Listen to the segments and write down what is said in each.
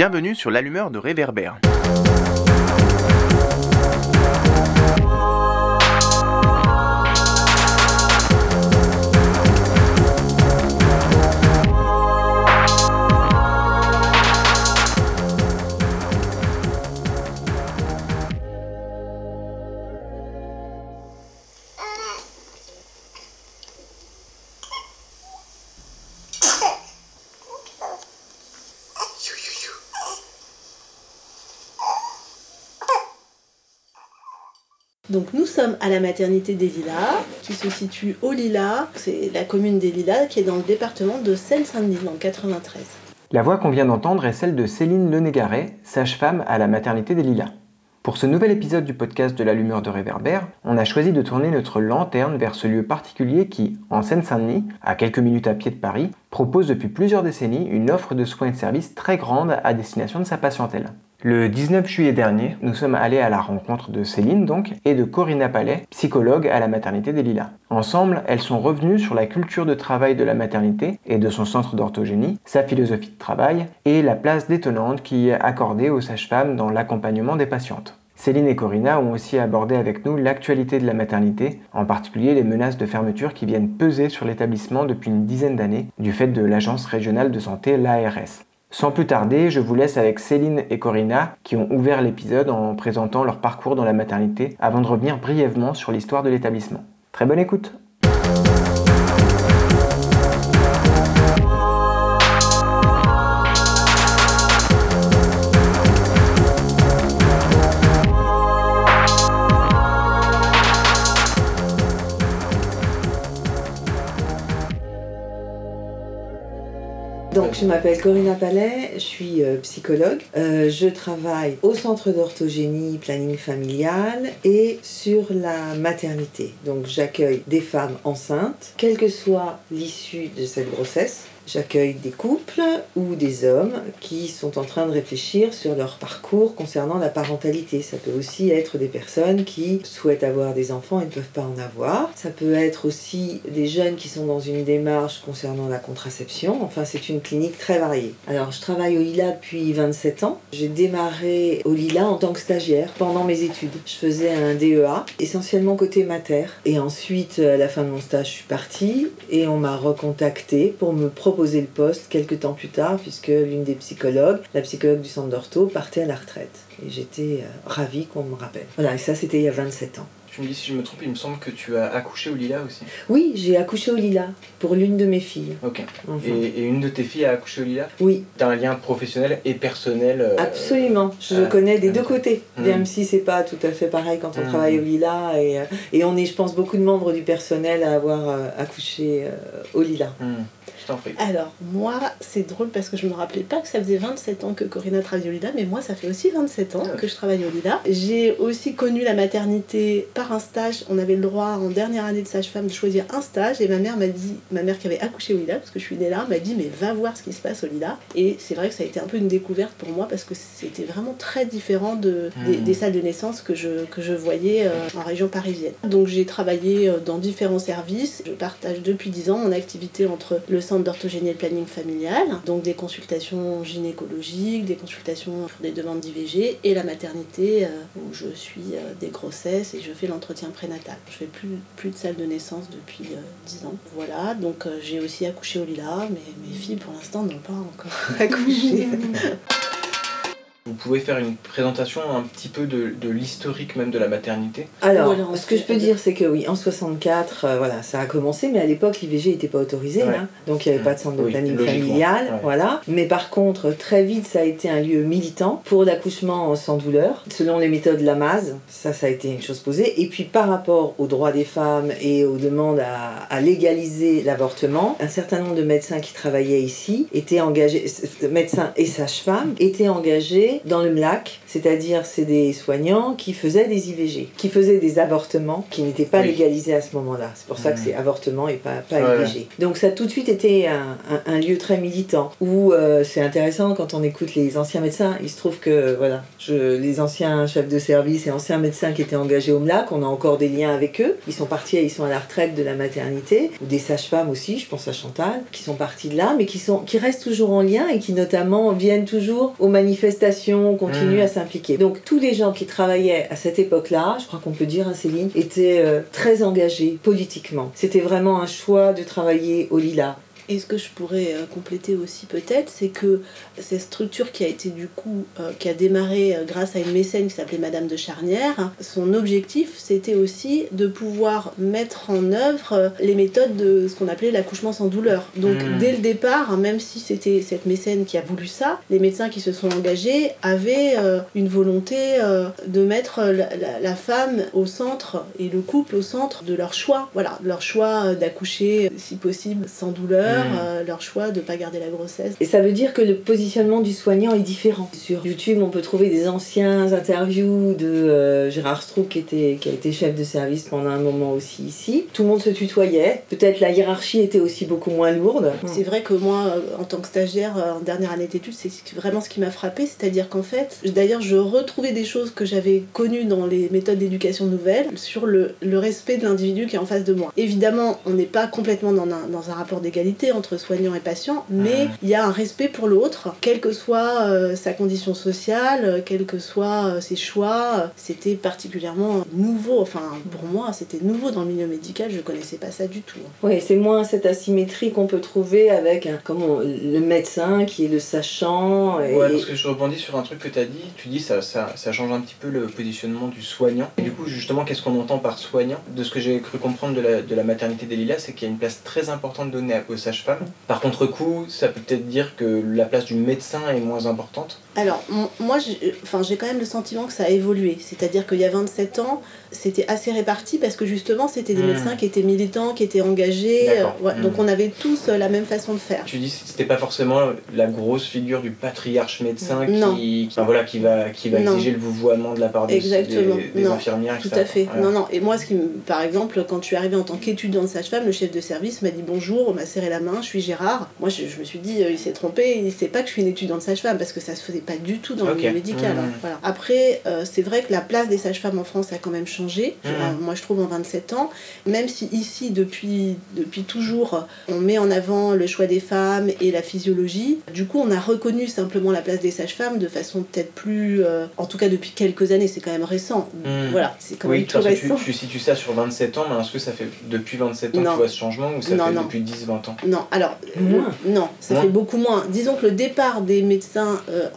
Bienvenue sur l'allumeur de réverbère. Sommes à la maternité des Lilas, qui se situe au Lilas. C'est la commune des Lilas qui est dans le département de Seine-Saint-Denis, en 93. La voix qu'on vient d'entendre est celle de Céline Lenégaret, sage-femme à la maternité des Lilas. Pour ce nouvel épisode du podcast de l'allumeur de réverbère, on a choisi de tourner notre lanterne vers ce lieu particulier qui, en Seine-Saint-Denis, à quelques minutes à pied de Paris, propose depuis plusieurs décennies une offre de soins et de services très grande à destination de sa patientèle. Le 19 juillet dernier, nous sommes allés à la rencontre de Céline donc et de Corinna Palais, psychologue à la maternité des Lilas. Ensemble, elles sont revenues sur la culture de travail de la maternité et de son centre d'orthogénie, sa philosophie de travail et la place détonnante qui est accordée aux sages-femmes dans l'accompagnement des patientes. Céline et Corinna ont aussi abordé avec nous l'actualité de la maternité, en particulier les menaces de fermeture qui viennent peser sur l'établissement depuis une dizaine d'années du fait de l'Agence régionale de santé, l'ARS. Sans plus tarder, je vous laisse avec Céline et Corinna qui ont ouvert l'épisode en présentant leur parcours dans la maternité avant de revenir brièvement sur l'histoire de l'établissement. Très bonne écoute je m'appelle Corinna Palais, je suis euh, psychologue. Euh, je travaille au centre d'orthogénie planning familial et sur la maternité. Donc, j'accueille des femmes enceintes, quelle que soit l'issue de cette grossesse. J'accueille des couples ou des hommes qui sont en train de réfléchir sur leur parcours concernant la parentalité. Ça peut aussi être des personnes qui souhaitent avoir des enfants et ne peuvent pas en avoir. Ça peut être aussi des jeunes qui sont dans une démarche concernant la contraception. Enfin, c'est une clinique très variée. Alors, je travaille au Lila depuis 27 ans. J'ai démarré au Lila en tant que stagiaire pendant mes études. Je faisais un DEA, essentiellement côté mater. Et ensuite, à la fin de mon stage, je suis partie et on m'a recontacté pour me proposer le poste quelques temps plus tard, puisque l'une des psychologues, la psychologue du centre d'ortho, partait à la retraite. Et j'étais euh, ravie qu'on me rappelle. Voilà, et ça, c'était il y a 27 ans. Tu me dis si je me trompe, il me semble que tu as accouché au Lila aussi. Oui, j'ai accouché au Lila pour l'une de mes filles. Ok. Et, et, une de tes filles a accouché au Lila Oui. Tu as un lien professionnel et personnel euh, Absolument. Je le connais des deux côtés. Mm. Même si c'est pas tout à fait pareil quand on Mm. travaille au Lila. Et, euh, et on est, je pense, beaucoup de membres du personnel à avoir euh, accouché euh, au Lila. Hmm. Je t'en prie. Alors, moi, c'est drôle parce que je me rappelais pas que ça faisait 27 ans que Corinna travaillait au Lila, mais moi, ça fait aussi 27 ans Ah que je travaille au Lila. J'ai aussi connu la maternité par un stage. On avait le droit, en dernière année de sage-femme, de choisir un stage. Et ma mère m'a dit, ma mère qui avait accouché au Lila, parce que je suis née là, m'a dit, mais va voir ce qui se passe au Lila. Et c'est vrai que ça a été un peu une découverte pour moi parce que c'était vraiment très différent de, des, des salles de naissance que je, que je voyais euh, en région parisienne. Donc j'ai travaillé euh, dans différents services. Je partage depuis 10 ans mon activité entre le centre d'orthogénie et le planning familial, donc des consultations gynécologiques, des consultations pour des demandes d'IVG et la maternité euh, où je suis euh, des grossesses et je fais l'entretien prénatal. Je fais plus, de salle de naissance depuis euh, 10 ans. Voilà, donc euh, j'ai aussi accouché au Lila, mais mes filles pour l'instant n'ont pas encore accouché. Vous pouvez faire une présentation un petit peu de, de l'historique même de la maternité? Alors, Voilà, ce que je peux dire, c'est que oui, en 64, euh, voilà, ça a commencé, mais à l'époque, l'IVG n'était pas autorisé, Ouais. hein, donc il n'y avait pas de centre de Oui, planning familial, ouais. voilà. Mais par contre, très vite, ça a été un lieu militant pour l'accouchement sans douleur, selon les méthodes Lamaze, ça, ça a été une chose posée. Et puis par rapport aux droits des femmes et aux demandes à, à légaliser l'avortement, un certain nombre de médecins qui travaillaient ici étaient engagés, médecins et sages-femmes, étaient engagés dans le MLAC, c'est-à-dire c'est des soignants qui faisaient des IVG, qui faisaient des avortements qui n'étaient pas Oui. légalisés à ce moment-là. C'est pour ça que Mhm. c'est avortement et pas. IVG. Donc ça a tout de suite été un, un- un lieu très militant où euh, c'est intéressant quand on écoute les anciens médecins. Il se trouve que voilà, je, les anciens chefs de service et anciens médecins qui étaient engagés au MLAC, on a encore des liens avec eux. Ils sont partis, ils sont à la retraite de la maternité, ou des sages-femmes aussi, je pense à Chantal, qui sont partis de là, mais qui, sont, qui restent toujours en lien et qui notamment viennent toujours aux manifestations, continuent Mhm. à s'impliquer. Donc tous les gens qui travaillaient à cette époque-là, je crois qu'on peut dire, hein, Céline, étaient euh, très engagés politiquement. C'était vraiment un choix de travailler au Lila. Et ce que je pourrais euh, compléter aussi peut-être, c'est que cette structure qui a été du coup, euh, qui a démarré euh, grâce à une mécène qui s'appelait Madame de Charnière, son objectif c'était aussi de pouvoir mettre en œuvre les méthodes de ce qu'on appelait l'accouchement sans douleur. Donc Mhm. dès le départ, même si c'était cette mécène qui a voulu ça, les médecins qui se sont engagés avaient euh, une volonté euh, de mettre la, la- la femme au centre et le couple au centre de leur choix. Voilà, leur choix d'accoucher si possible sans douleur, Euh, leur choix de ne pas garder la grossesse. Et ça veut dire que le positionnement du soignant est différent. Sur YouTube, on peut trouver des anciens interviews de euh, Gérard Strouk, qui, était, qui a été chef de service pendant un moment aussi ici. Tout le monde se tutoyait. Peut-être la hiérarchie était aussi beaucoup moins lourde. C'est vrai que moi, euh, en tant que stagiaire euh, en dernière année d'études, c'est vraiment ce qui m'a frappé, c'est-à-dire qu'en fait, d'ailleurs, je retrouvais des choses que j'avais connues dans les méthodes d'éducation nouvelles sur le, le respect de l'individu qui est en face de moi. Évidemment, on n'est pas complètement dans un, dans un rapport d'égalité entre soignant et patient, mais Mhm. il y a un respect pour l'autre, quelle que soit euh, sa condition sociale, euh, quels que soient euh, ses choix. C'était particulièrement nouveau, enfin pour moi, c'était nouveau dans le milieu médical, je connaissais pas ça du tout. Oui, c'est moins cette asymétrie qu'on peut trouver avec comment, le médecin qui est le sachant. Et... Ouais, parce que je rebondis sur un truc que tu as dit. Tu dis ça, ça, ça change un petit peu le positionnement du soignant. Et du coup, justement, qu'est-ce qu'on entend par soignant? De ce que j'ai cru comprendre de la, de la maternité des Lilas, c'est qu'il y a une place très importante donnée aux Par contre-coup, ça peut peut-être dire que la place du médecin est moins importante. Alors, moi, j'ai enfin, quand même le sentiment que ça a évolué. C'est-à-dire qu'il y a 27 ans, c'était assez réparti parce que justement, c'était des Hmm. médecins qui étaient militants, qui étaient engagés. Euh, ouais, Hmm. Donc, on avait tous euh, la même façon de faire. Tu dis que c'était pas forcément la grosse figure du patriarche médecin Non. qui, voilà, qui va, qui va Non. exiger le vouvoiement de la part des, Exactement. des- des Non. infirmières. Tout etc. à fait. Non, non. Et moi, ce qui me- par exemple, quand je suis arrivée en tant qu'étudiante sage-femme, le chef de service m'a dit bonjour, on m'a serré la main, je suis Gérard. Moi, je, je me suis dit, euh, il s'est trompé, il sait pas que je suis une étudiante sage-femme parce que ça se faisait pas du tout dans le milieu médical. hein. Voilà. Après, euh, c'est vrai que la place des sages-femmes en France a quand même changé. Mhm. Euh, moi, je trouve en 27 ans, même si ici, depuis, depuis toujours, on met en avant le choix des femmes et la physiologie, du coup, on a reconnu simplement la place des sages-femmes de façon peut-être plus. euh, en tout cas, depuis quelques années, c'est quand même récent. Mhm. Voilà, c'est quand Oui, même tout parce que tu, récent. tu situes ça sur 27 ans, mais est-ce que ça fait depuis 27 ans que Non. tu vois ce changement ou ça Non, fait non. depuis 10-20 ans? Non, alors, Moins. le- non, ça Moins. fait beaucoup moins. Disons que le départ des médecins euh,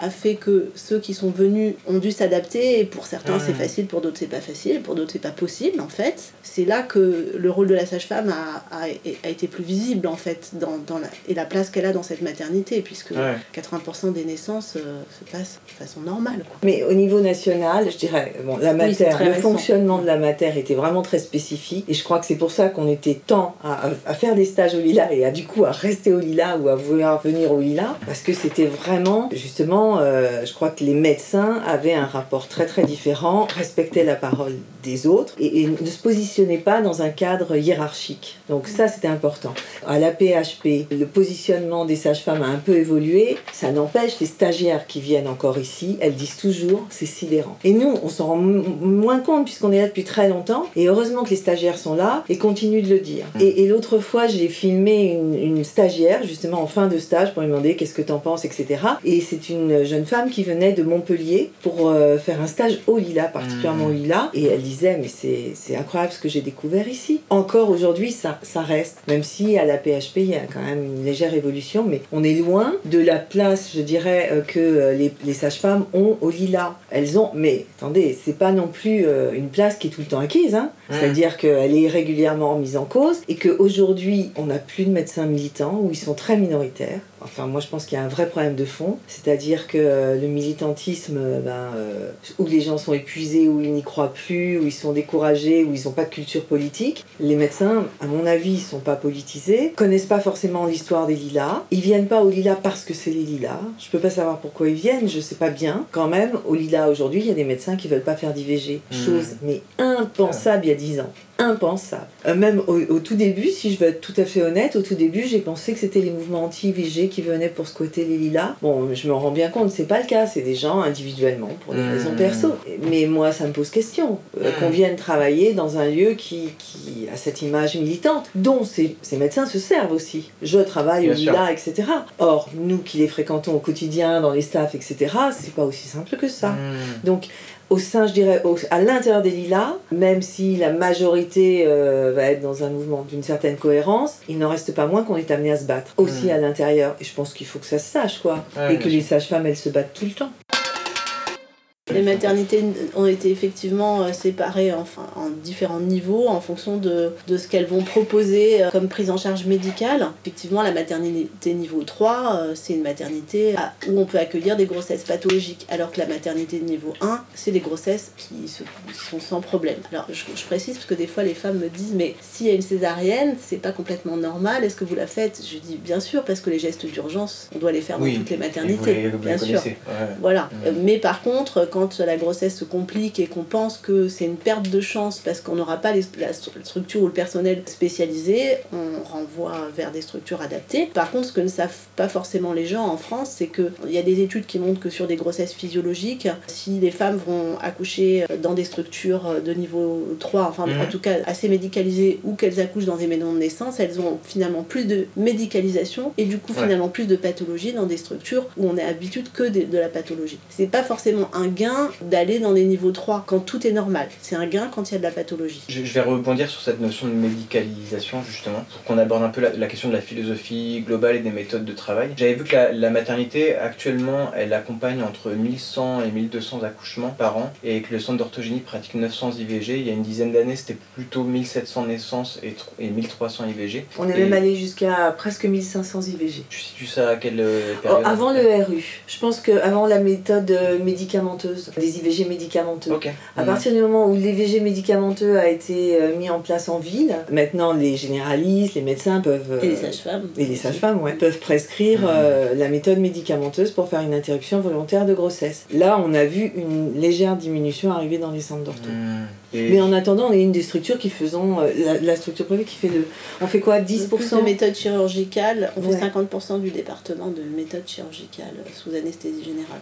a fait que ceux qui sont venus ont dû s'adapter et pour certains c'est facile, pour d'autres c'est pas facile, pour d'autres c'est pas possible en fait. C'est là que le rôle de la sage-femme a, a, a été plus visible en fait dans, dans la, et la place qu'elle a dans cette maternité puisque Ouais. 80% des naissances euh, se passent de façon normale. Quoi. Mais au niveau national, je dirais, bon, la Oui, très le récent. fonctionnement de la mater était vraiment très spécifique. Et je crois que c'est pour ça qu'on était tant à, à faire des stages au Lila et à du coup à rester au Lila ou à vouloir venir au Lila. Parce que c'était vraiment, justement, euh, je crois que les médecins avaient un rapport très très différent, respectaient la parole des autres et, et ne se positionnaient pas dans un cadre hiérarchique. Donc ça, c'était important. À la PHP, le positionnement des sages-femmes a un peu évolué. Ça n'empêche les stagiaires qui viennent encore ici, elles disent toujours c'est sidérant. Et nous, on s'en rend moins compte puisqu'on est là depuis très longtemps. Et heureusement que les stagiaires sont là et continuent de le dire. Et, et l'autre fois, j'ai filmé une, une stagiaire justement en fin de stage pour lui demander qu'est-ce que t'en penses, etc. Et c'est une jeune femme qui venait de Montpellier pour euh, faire un stage au Lila, particulièrement au Lila. Et elle disait mais c'est incroyable ce que j'ai découvert ici. Encore aujourd'hui, ça, ça reste. Même si à la PHP, il y a quand même une légère évolution, mais on est loin de la place, je dirais, euh, que euh, les, les sages-femmes ont au Lila. Elles ont, mais attendez, c'est pas non plus euh, une place qui est tout le temps acquise. Hein. C'est-à-dire qu'elle est régulièrement mise en cause et qu'aujourd'hui, on n'a plus de médecins militants ou ils sont très minoritaires. Enfin, moi, je pense qu'il y a un vrai problème de fond, c'est-à-dire que euh, le militantisme, euh, ben, euh, où les gens sont épuisés, où ils n'y croient plus, où ils sont découragés, où ils n'ont pas de culture politique, les médecins, à mon avis, ils sont pas politisés, connaissent pas forcément l'histoire des lilas, ils viennent pas au lilas parce que c'est les lilas. Je peux pas savoir pourquoi ils viennent, je sais pas bien. Quand même, au lilas aujourd'hui, il y a des médecins qui veulent pas faire d'IVG, Hmm. chose mais impensable il y a 10 ans impensable. Euh, même au, au tout début, si je veux être tout à fait honnête, au tout début, j'ai pensé que c'était les mouvements anti-IVG qui venaient pour squatter les lilas. Bon, je me rends bien compte, c'est pas le cas, c'est des gens individuellement pour des Mmh. raisons perso. Mais moi, ça me pose question. Euh, Mmh. Qu'on vienne travailler dans un lieu qui, qui a cette image militante, dont ces, ces médecins se servent aussi. Je travaille au sûr. lilas, etc. Or, nous qui les fréquentons au quotidien, dans les staffs, etc., c'est pas aussi simple que ça. Hmm. Donc, au sein, je dirais, au- à l'intérieur des lilas, même si la majorité euh, va être dans un mouvement d'une certaine cohérence, il n'en reste pas moins qu'on est amené à se battre. Aussi Mm. à l'intérieur. Et je pense qu'il faut que ça se sache, quoi. Ouais, et que les sages-femmes, elles se battent tout le temps. Les maternités ont été effectivement euh, séparées enfin, en différents niveaux en fonction de, de ce qu'elles vont proposer euh, comme prise en charge médicale. Effectivement, la maternité niveau 3, euh, c'est une maternité à- où on peut accueillir des grossesses pathologiques, alors que la maternité niveau 1, c'est des grossesses qui, se- qui sont sans problème. Alors, je, je précise parce que des fois, les femmes me disent, mais s'il y a une césarienne, c'est pas complètement normal, est-ce que vous la faites? Je dis, bien sûr, parce que les gestes d'urgence, on doit les faire Oui. dans toutes les maternités, les, bien sûr. ouais. Voilà. Mais par contre, quand la grossesse se complique et qu'on pense que c'est une perte de chance parce qu'on n'aura pas les- la stru- structure ou le personnel spécialisé, on renvoie vers des structures adaptées. Par contre, ce que ne savent pas forcément les gens en France, c'est qu'il y a des études qui montrent que sur des grossesses physiologiques, si les femmes vont accoucher dans des structures de niveau 3, enfin Mhm. en tout cas assez médicalisées, ou qu'elles accouchent dans des maisons de naissance, elles ont finalement plus de médicalisation et du coup Ouais. finalement plus de pathologie dans des structures où on est habitué que de, de la pathologie. C'est pas forcément un gain d'aller dans des niveaux 3 quand tout est normal. C'est un gain quand il y a de la pathologie. Je, je vais rebondir sur cette notion de médicalisation justement, pour qu'on aborde un peu la, la question de la philosophie globale et des méthodes de travail. J'avais vu que la, la maternité actuellement, elle accompagne entre 1100 et 1200 accouchements par an, et que le centre d'orthogénie pratique 900 IVG. Il y a une dizaine d'années, c'était plutôt 1700 naissances et, et 1300 IVG. On est Et même allé jusqu'à presque 1500 IVG. Tu situes ça à quelle euh, Oh, période avant le RU, je pense qu'avant la méthode euh, médicamenteuse, des IVG médicamenteux, Ok. À Mhm. partir du moment où l'IVG médicamenteux a été euh, mis en place en ville, maintenant les généralistes, les médecins peuvent... Et les euh, sages-femmes. et les sages-femmes ouais, peuvent prescrire Mhm. euh, la méthode médicamenteuse pour faire une interruption volontaire de grossesse. Là, on a vu une légère diminution arriver dans les centres d'ortho. Mhm. Et- Mais en attendant, on est une des structures qui faisons, euh, la, la structure privée qui fait le... On fait quoi 10% Plus de méthodes chirurgicales, on Ouais. fait 50% du département de méthodes chirurgicales sous anesthésie générale.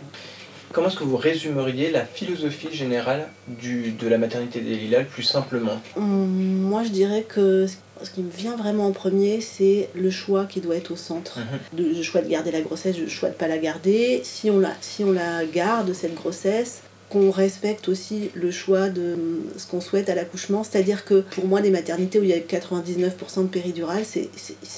Comment est-ce que vous résumeriez la philosophie générale du, de la maternité des Lilas le plus simplement Hum, Moi, je dirais que ce qui me vient vraiment en premier, c'est le choix qui doit être au centre. Mhm. Le choix de garder la grossesse, le choix de pas la garder. Si on la, si on la garde, cette grossesse, qu'on respecte aussi le choix de hum, ce qu'on souhaite à l'accouchement. C'est-à-dire que pour moi, des maternités où il y a 99% de péridurale, c'est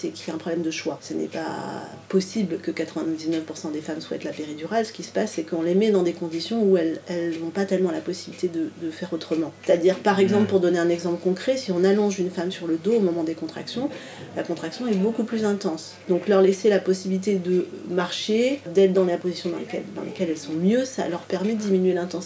qu'il y a un problème de choix. Ce n'est pas possible que 99% des femmes souhaitent la péridurale. Ce qui se passe, c'est qu'on les met dans des conditions où elles n'ont pas tellement la possibilité de, de faire autrement. C'est-à-dire, par exemple, pour donner un exemple concret, si on allonge une femme sur le dos au moment des contractions, la contraction est beaucoup plus intense. Donc leur laisser la possibilité de marcher, d'être dans la position dans laquelle, dans laquelle elles sont mieux, ça leur permet de diminuer l'intensité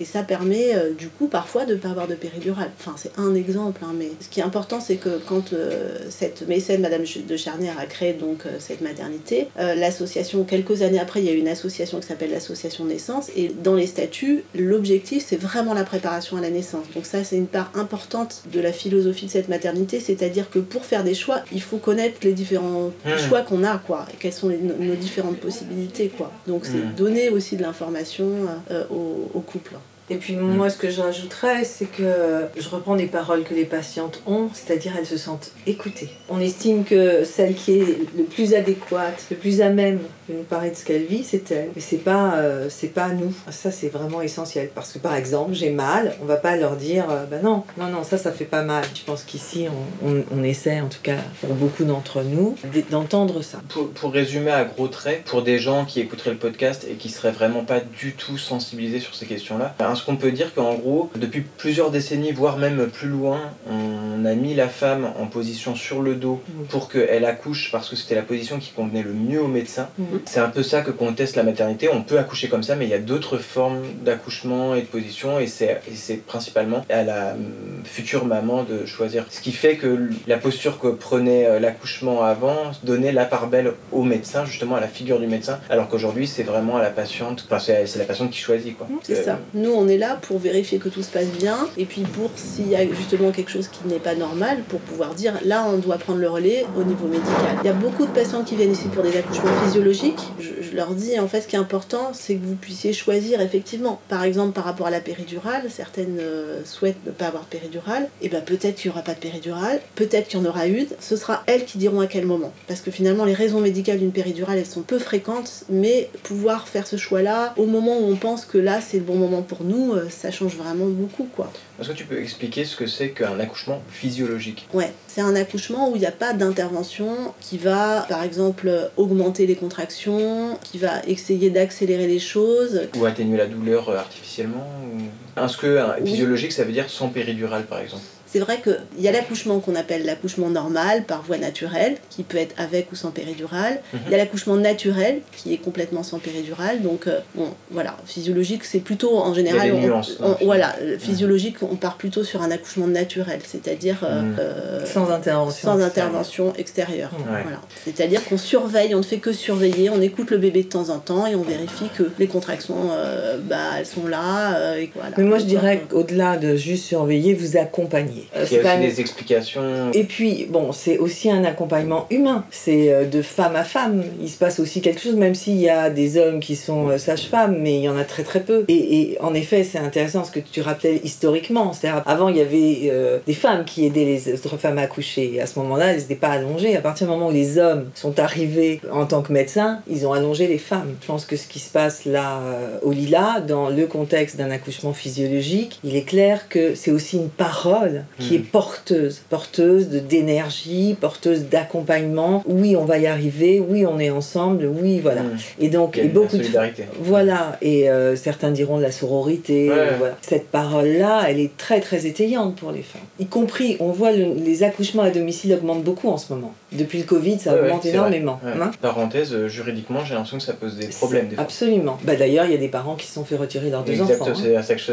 et ça permet euh, du coup parfois de ne pas avoir de péridurale. Enfin c'est un exemple, hein, mais ce qui est important c'est que quand euh, cette mécène, Madame de Charnière, a créé donc euh, cette maternité, l'association, quelques années après, il y a eu une association qui s'appelle l'association naissance et dans les statuts, l'objectif c'est vraiment la préparation à la naissance. Donc ça c'est une part importante de la philosophie de cette maternité, c'est-à-dire que pour faire des choix, il faut connaître les différents Hmm. choix qu'on a, quoi, et quelles sont les- nos, nos différentes possibilités, quoi. Donc c'est Hmm. donner aussi de l'information euh, au, au couple. Et puis moi, ce que je rajouterais, c'est que je reprends des paroles que les patientes ont, c'est-à-dire elles se sentent écoutées. On estime que celle qui est le plus adéquate, le plus à même de nous parler de ce qu'elle vit, c'est elle. Mais c'est pas, euh, c'est pas nous. Ça, c'est vraiment essentiel. Parce que par exemple, j'ai mal, on va pas leur dire, euh, bah non, non, non, ça, ça fait pas mal. Je pense qu'ici, on, on, on essaie, en tout cas pour beaucoup d'entre nous, d'entendre ça. pour, pour résumer à gros traits, pour des gens qui écouteraient le podcast et qui seraient vraiment pas du tout sensibilisés sur ces questions-là, Est-ce qu'on peut dire qu'en gros, depuis plusieurs décennies, voire même plus loin, on a mis la femme en position sur le dos pour qu'elle accouche parce que c'était la position qui convenait le mieux au médecin. C'est un peu ça que conteste la maternité. On peut accoucher comme ça, mais il y a d'autres formes d'accouchement et de position, et c'est principalement à la hum, future maman de choisir. Ce qui fait que la posture que prenait euh, l'accouchement avant donnait la part belle au médecin, justement à la figure du médecin, alors qu'aujourd'hui c'est vraiment à la patiente, enfin c'est c'est la patiente qui choisit quoi. C'est Euh, ça. Nous, on est là pour vérifier que tout se passe bien, et puis pour s'il y a justement quelque chose qui n'est pas normal, pour pouvoir dire là, on doit prendre le relais au niveau médical. Il y a beaucoup de patients qui viennent ici pour des accouchements physiologiques. Je, leur dis en fait, ce qui est important, c'est que vous puissiez choisir effectivement. Par exemple, par rapport à la péridurale, certaines euh, souhaitent ne pas avoir de péridurale, et ben peut-être qu'il n'y aura pas de péridurale, peut-être qu'il y en aura une. Ce sera elles qui diront à quel moment. Parce que finalement, les raisons médicales d'une péridurale, elles sont peu fréquentes, mais pouvoir faire ce choix-là au moment où on pense que là, c'est le bon moment pour nous, euh, ça change vraiment beaucoup, quoi. Est-ce que tu peux expliquer ce que c'est qu'un accouchement physiologique? Ouais, c'est un accouchement où il n'y a pas d'intervention qui va, par exemple, augmenter les contractions, qui va essayer d'accélérer les choses. Ou atténuer la douleur euh, artificiellement ou... Est-ce que un Oui. physiologique ça veut dire sans péridurale par exemple? C'est vrai qu'il y a l'accouchement qu'on appelle l'accouchement normal par voie naturelle, qui peut être avec ou sans péridurale. Mhm. Il y a l'accouchement naturel, qui est complètement sans péridurale. Donc, euh, bon, voilà, physiologique, c'est plutôt en général. des on- nuances, on- hein, voilà, le physiologique, on part plutôt sur un accouchement naturel, c'est-à-dire euh, Mhm. euh, Sans intervention. sans extérieure. intervention extérieure. Ouais. Voilà. C'est-à-dire qu'on surveille, on ne fait que surveiller, on écoute le bébé de temps en temps et on vérifie que les contractions, euh, bah, elles sont là. euh, et voilà. Mais moi, je dirais euh, qu'au-delà de juste surveiller, vous accompagner. Euh, Il y a aussi même- des explications. Et puis, bon, c'est aussi un accompagnement humain. C'est euh, de femme à femme. Il se passe aussi quelque chose, même s'il y a des hommes qui sont euh, sages-femmes, mais il y en a très très peu. Et, et en effet, c'est intéressant ce que tu rappelais historiquement. C'est-à-dire, avant, il y avait euh, des femmes qui aidaient les autres femmes à accoucher. Et à ce moment-là, elles n'étaient pas allongées. À partir du moment où les hommes sont arrivés en tant que médecins, ils ont allongé les femmes. Je pense que ce qui se passe là euh, au Lila, dans le contexte d'un accouchement physiologique, il est clair que c'est aussi une parole qui est porteuse, porteuse de d'énergie, porteuse d'accompagnement. Oui, on va y arriver. Oui, on est ensemble. Oui, voilà. Hmm. Et donc, Il y a et beaucoup la de voilà, et euh, certains diront de la sororité. Ouais. voilà. Cette parole-là, elle est très très étayante pour les femmes. Y compris, on voit le- les accouchements à domicile augmentent beaucoup en ce moment. Depuis le Covid, ça Ouais, augmente énormément. Hein. Parenthèse, euh, juridiquement, j'ai l'impression que ça pose des problèmes des. Absolument. Bah, D'ailleurs, il y a des parents qui se sont fait retirer leurs deux Exact, enfants. hein. c'est à ça que je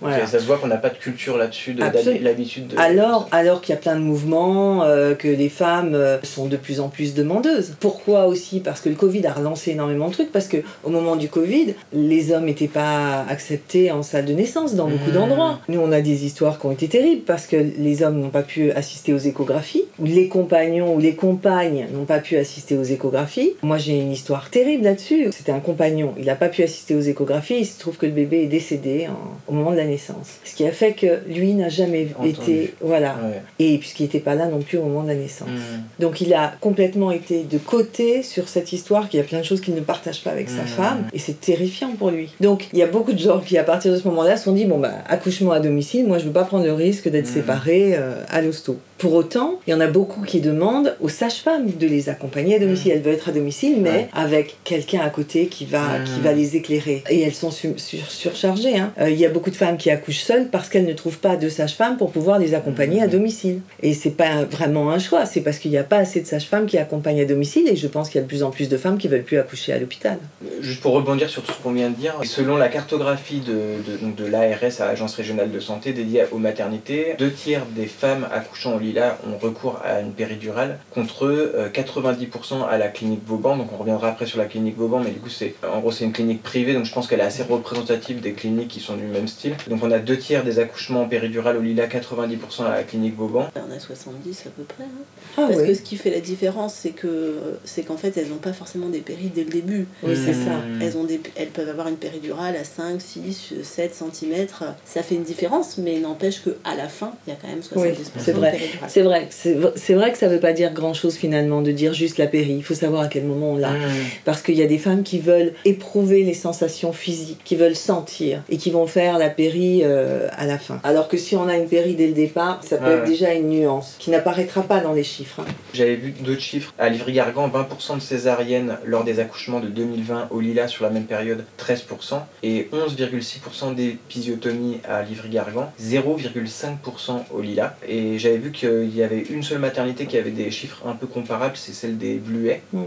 voilà. Ça se voit qu'on n'a pas de culture là-dessus, de-. L'habitude de. Alors, alors qu'il y a plein de mouvements, euh, que les femmes euh, sont de plus en plus demandeuses. Pourquoi aussi? Parce que le Covid a relancé énormément de trucs. Parce que au moment du Covid, les hommes n'étaient pas acceptés en salle de naissance dans beaucoup Mmh. d'endroits. Nous, on a des histoires qui ont été terribles parce que les hommes n'ont pas pu assister aux échographies, ou les compagnons ou les compagnes n'ont pas pu assister aux échographies. Moi, j'ai une histoire terrible là-dessus. C'était un compagnon, il n'a pas pu assister aux échographies. Il se trouve que le bébé est décédé en- au moment de la naissance. Ce qui a fait que lui n'a jamais Été, voilà, Ouais. et puisqu'il n'était pas là non plus au moment de la naissance. Hmm. Donc il a complètement été de côté sur cette histoire, qu'il y a plein de choses qu'il ne partage pas avec sa Mhm. femme, et c'est terrifiant pour lui. Donc il y a beaucoup de gens qui, à partir de ce moment-là, se sont dit, bon bah, accouchement à domicile, moi je veux pas prendre le risque d'être Mhm. séparée euh, à l'hosto. Pour autant, il y en a beaucoup qui demandent aux sages-femmes de les accompagner à domicile. Elles veulent être à domicile, mais. Ouais. avec quelqu'un à côté qui va, Mhm. qui va les éclairer. Et elles sont su- sur- surchargées. hein. Euh, Il y a beaucoup de femmes qui accouchent seules parce qu'elles ne trouvent pas de sage-femme pour pouvoir les accompagner à Mhm. domicile. Et c'est pas vraiment un choix, c'est parce qu'il n'y a pas assez de sages-femmes qui accompagnent à domicile et je pense qu'il y a de plus en plus de femmes qui veulent plus accoucher à l'hôpital. Juste pour rebondir sur tout ce qu'on vient de dire, selon la cartographie de, de, l'ARS, à l'Agence régionale de santé dédiée aux maternités, deux tiers des femmes accouchant au Lila ont recours à une péridurale contre euh, 90% à la clinique Vauban. Donc on reviendra après sur la clinique Vauban, mais du coup c'est en gros c'est une clinique privée, donc je pense qu'elle est assez représentative des cliniques qui sont du même style. Donc on a deux tiers des accouchements en péridurale au Lila, 90% à la clinique Vauban. On a 70 à peu près. hein. Ah Parce oui, que ce qui fait la différence, c'est que c'est qu'en fait, elles n'ont pas forcément des péris dès le début. oui c'est ça. Elles, ont des, elles peuvent avoir une péridurale à 5, 6, 7 cm. Ça fait une différence, mais n'empêche qu'à la fin, il y a quand même 70% c'est vrai. C'est vrai, c'est vrai que ça veut pas dire grand chose finalement de dire juste la péri. Il faut savoir à quel moment on l'a. Mmh. Parce qu'il y a des femmes qui veulent éprouver les sensations physiques, qui veulent sentir et qui vont faire la péri euh, à la fin. Alors que si on a une péri dès le départ, ça peut Ouais, être ouais. déjà une nuance qui n'apparaîtra pas dans les chiffres. hein. J'avais vu d'autres chiffres. À Livry-Gargan, 20% de césariennes lors des accouchements de 2020 au Lila sur la même période, 13%. Et 11,6% d'épisiotomies à Livry-Gargan, 0,5% au Lila. Et j'avais vu qu'il y avait une seule maternité qui avait des chiffres un peu comparables, c'est celle des Bluets. Mm.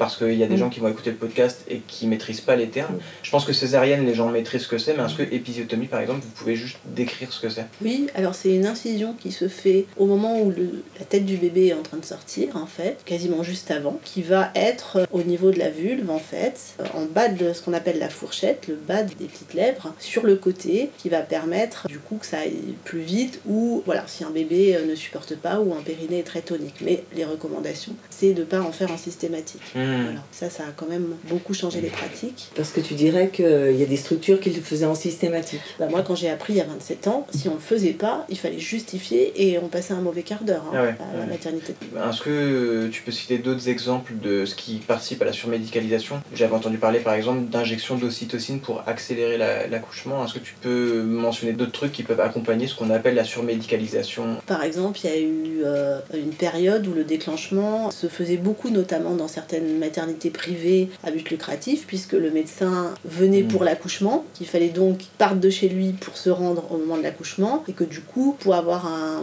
Parce qu'il y a des Mm. gens qui vont écouter le podcast et qui maîtrisent pas les termes. Mm. Je pense que césarienne, les gens maîtrisent ce que c'est, mais est-ce que épisiotomie, par exemple, vous pouvez juste décrire ce que c'est? Oui, alors c'est une incision qui se fait au moment où le- la tête du bébé est en train de sortir, en fait, quasiment juste avant, qui va être euh, au niveau de la vulve, en fait, euh, en bas de ce qu'on appelle la fourchette, le bas des petites lèvres, sur le côté, qui va permettre du coup que ça aille plus vite, ou voilà, si un bébé euh, ne supporte pas, ou un périnée est très tonique. Mais les recommandations, c'est de ne pas en faire un systématique. Hmm. Voilà, ça, ça a quand même beaucoup changé les pratiques. Parce que tu dirais qu'il y a des structures qui le faisaient en systématique. Bah, moi, quand j'ai appris il y a 27 ans, si on le faisait pas, il fallait justifier et on passait un mauvais quart d'heure hein, Ah ouais, à la ouais. maternité. Est-ce que tu peux citer d'autres exemples de ce qui participe à la surmédicalisation? J'avais entendu parler par exemple d'injection d'ocytocine pour accélérer la- l'accouchement. Est-ce que tu peux mentionner d'autres trucs qui peuvent accompagner ce qu'on appelle la surmédicalisation? Par exemple, il y a eu euh, une période où le déclenchement se faisait beaucoup, notamment dans certaines maternités privées à but lucratif, puisque le médecin venait pour l'accouchement, qu'il fallait donc qu'il parte de chez lui pour se rendre au moment de l'accouchement, et que du coup, pour avoir un,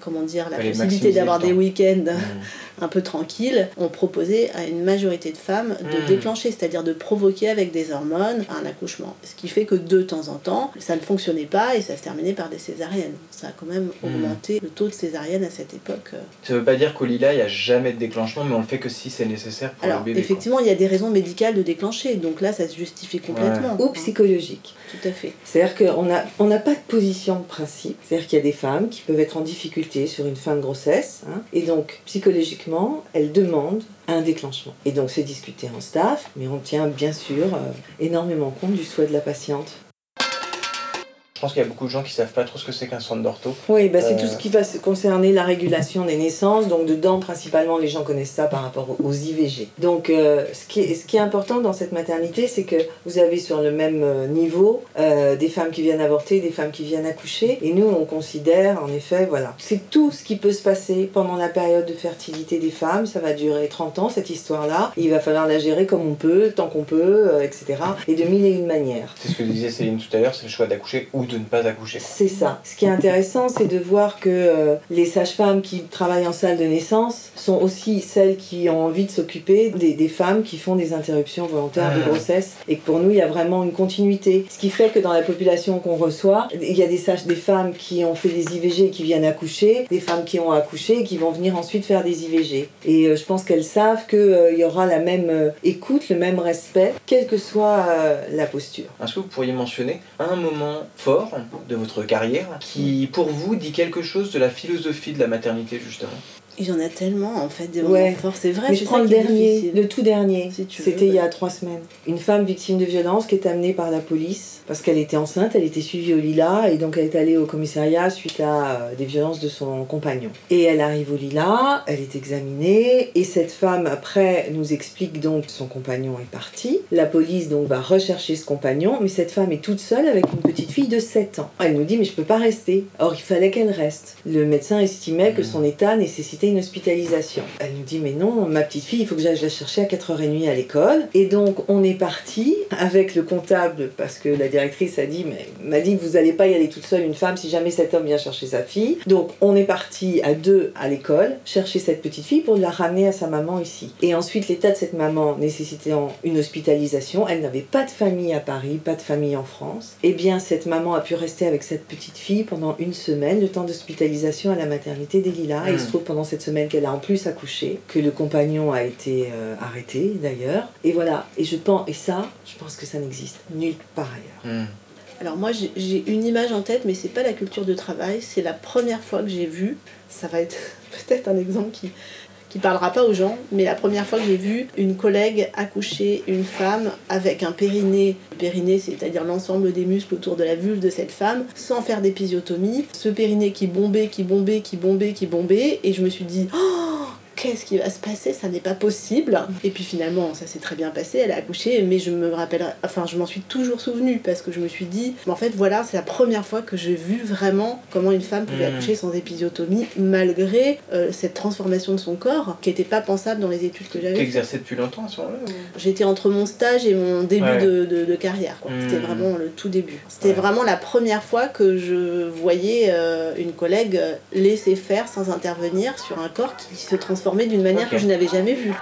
comment dire, la possibilité d'avoir des week-ends Hmm. un peu tranquille, on proposait à une majorité de femmes de Mm. déclencher, c'est-à-dire de provoquer avec des hormones un accouchement. Ce qui fait que de temps en temps, ça ne fonctionnait pas et ça se terminait par des césariennes. Ça a quand même augmenté le taux de césariennes à cette époque. Ça veut pas dire qu'au Lila, il n'y a jamais de déclenchement, mais on le fait que si c'est nécessaire pour Alors, bébé. effectivement, il y a des raisons médicales de déclencher, donc là, ça se justifie complètement. Ou psychologique. Tout à fait. C'est-à-dire qu'on n'a on n'a pas de position de principe. C'est-à-dire qu'il y a des femmes qui peuvent être en difficulté sur une fin de grossesse. hein, et donc, psychologiquement, elles demandent un déclenchement. Et donc, c'est discuté en staff, mais on tient bien sûr euh, énormément compte du souhait de la patiente. Je pense qu'il y a beaucoup de gens qui savent pas trop ce que c'est qu'un centre d'ortho. Oui, bah, c'est Euh. tout ce qui va se- concerner la régulation des naissances. Donc, dedans, principalement, les gens connaissent ça par rapport aux IVG. Donc, euh, ce, qui est, ce qui est important dans cette maternité, c'est que vous avez sur le même euh, niveau euh, des femmes qui viennent avorter, des femmes qui viennent accoucher. Et nous, on considère, en effet, voilà, c'est tout ce qui peut se passer pendant la période de fertilité des femmes. Ça va durer 30 ans, cette histoire-là. Il va falloir la gérer comme on peut, tant qu'on peut, euh, etc. Et de mille et une manières. C'est ce que disait Céline tout à l'heure, c'est le choix d'accoucher ou de ne pas accoucher. C'est ça. Ce qui est intéressant, c'est de voir que euh, les sages-femmes qui travaillent en salle de naissance sont aussi celles qui ont envie de s'occuper des, des femmes qui font des interruptions volontaires de Ah. grossesse. Et que pour nous, il y a vraiment une continuité. Ce qui fait que dans la population qu'on reçoit, il y a des, sages, des femmes qui ont fait des IVG et qui viennent accoucher, des femmes qui ont accouché et qui vont venir ensuite faire des IVG. Et euh, je pense qu'elles savent qu'il y aura la même euh, écoute, le même respect, quelle que soit euh, la posture. Est-ce que vous pourriez mentionner un moment fort de votre carrière qui, pour vous, dit quelque chose de la philosophie de la maternité, justement? Il y en a tellement, en fait, des Ouais. moments forts. C'est vrai, Mais je prends le dernier, le tout dernier. Si C'était il y a ouais. trois semaines. Une femme victime de violence qui est amenée par la police parce qu'elle était enceinte, elle était suivie au Lila et donc elle est allée au commissariat suite à euh, des violences de son compagnon. Et elle arrive au Lila, elle est examinée et cette femme après nous explique donc que son compagnon est parti. La police donc va rechercher ce compagnon, mais cette femme est toute seule avec une petite fille de 7 ans. Elle nous dit mais je peux pas rester. Or il fallait qu'elle reste. Le médecin estimait que son état nécessitait une hospitalisation. Elle nous dit mais non, ma petite fille, il faut que j'aille la chercher à 4h30 à l'école. Et donc on est parti avec le comptable parce que la directrice a dit mais m'a dit que vous allez pas y aller toute seule une femme si jamais cet homme vient chercher sa fille. Donc on est parti à deux à l'école chercher cette petite fille pour la ramener à sa maman ici. Et ensuite l'état de cette maman nécessitant une hospitalisation, elle n'avait pas de famille à Paris, pas de famille en France. Eh bien cette maman a pu rester avec cette petite fille pendant une semaine, le temps d'hospitalisation à la maternité des Lilas. Et il se Mm. trouve pendant cette semaine qu'elle a en plus accouché, que le compagnon a été euh, arrêté d'ailleurs. Et voilà, et je pense, et ça, je pense que ça n'existe nulle part ailleurs. Hmm. Alors moi j'ai- j'ai une image en tête, mais c'est pas la culture de travail. C'est la première fois que j'ai vu. Ça va être peut-être un exemple qui qui parlera pas aux gens, mais la première fois que j'ai vu une collègue accoucher une femme avec un périnée, périnée c'est-à-dire l'ensemble des muscles autour de la vulve de cette femme, sans faire d'épisiotomie, ce périnée qui bombait, qui bombait, qui bombait, qui bombait, et je me suis dit, oh, qu'est-ce qui va se passer? Ça n'est pas possible. Et puis finalement, ça s'est très bien passé, elle a accouché, mais je me rappelle, enfin, je m'en suis toujours souvenue parce que je me suis dit, en fait, voilà, c'est la première fois que j'ai vu vraiment comment une femme pouvait Mmh. accoucher sans épisiotomie, malgré euh, cette transformation de son corps qui n'était pas pensable dans les études que j'avais. T'exerçais depuis longtemps à ce moment-là ou... J'étais entre mon stage et mon début Ouais. de, de- de carrière. quoi. C'était vraiment le tout début. C'était Ouais. vraiment la première fois que je voyais euh, une collègue euh, laisser faire sans intervenir sur un corps qui se d'une manière que je n'avais jamais vue.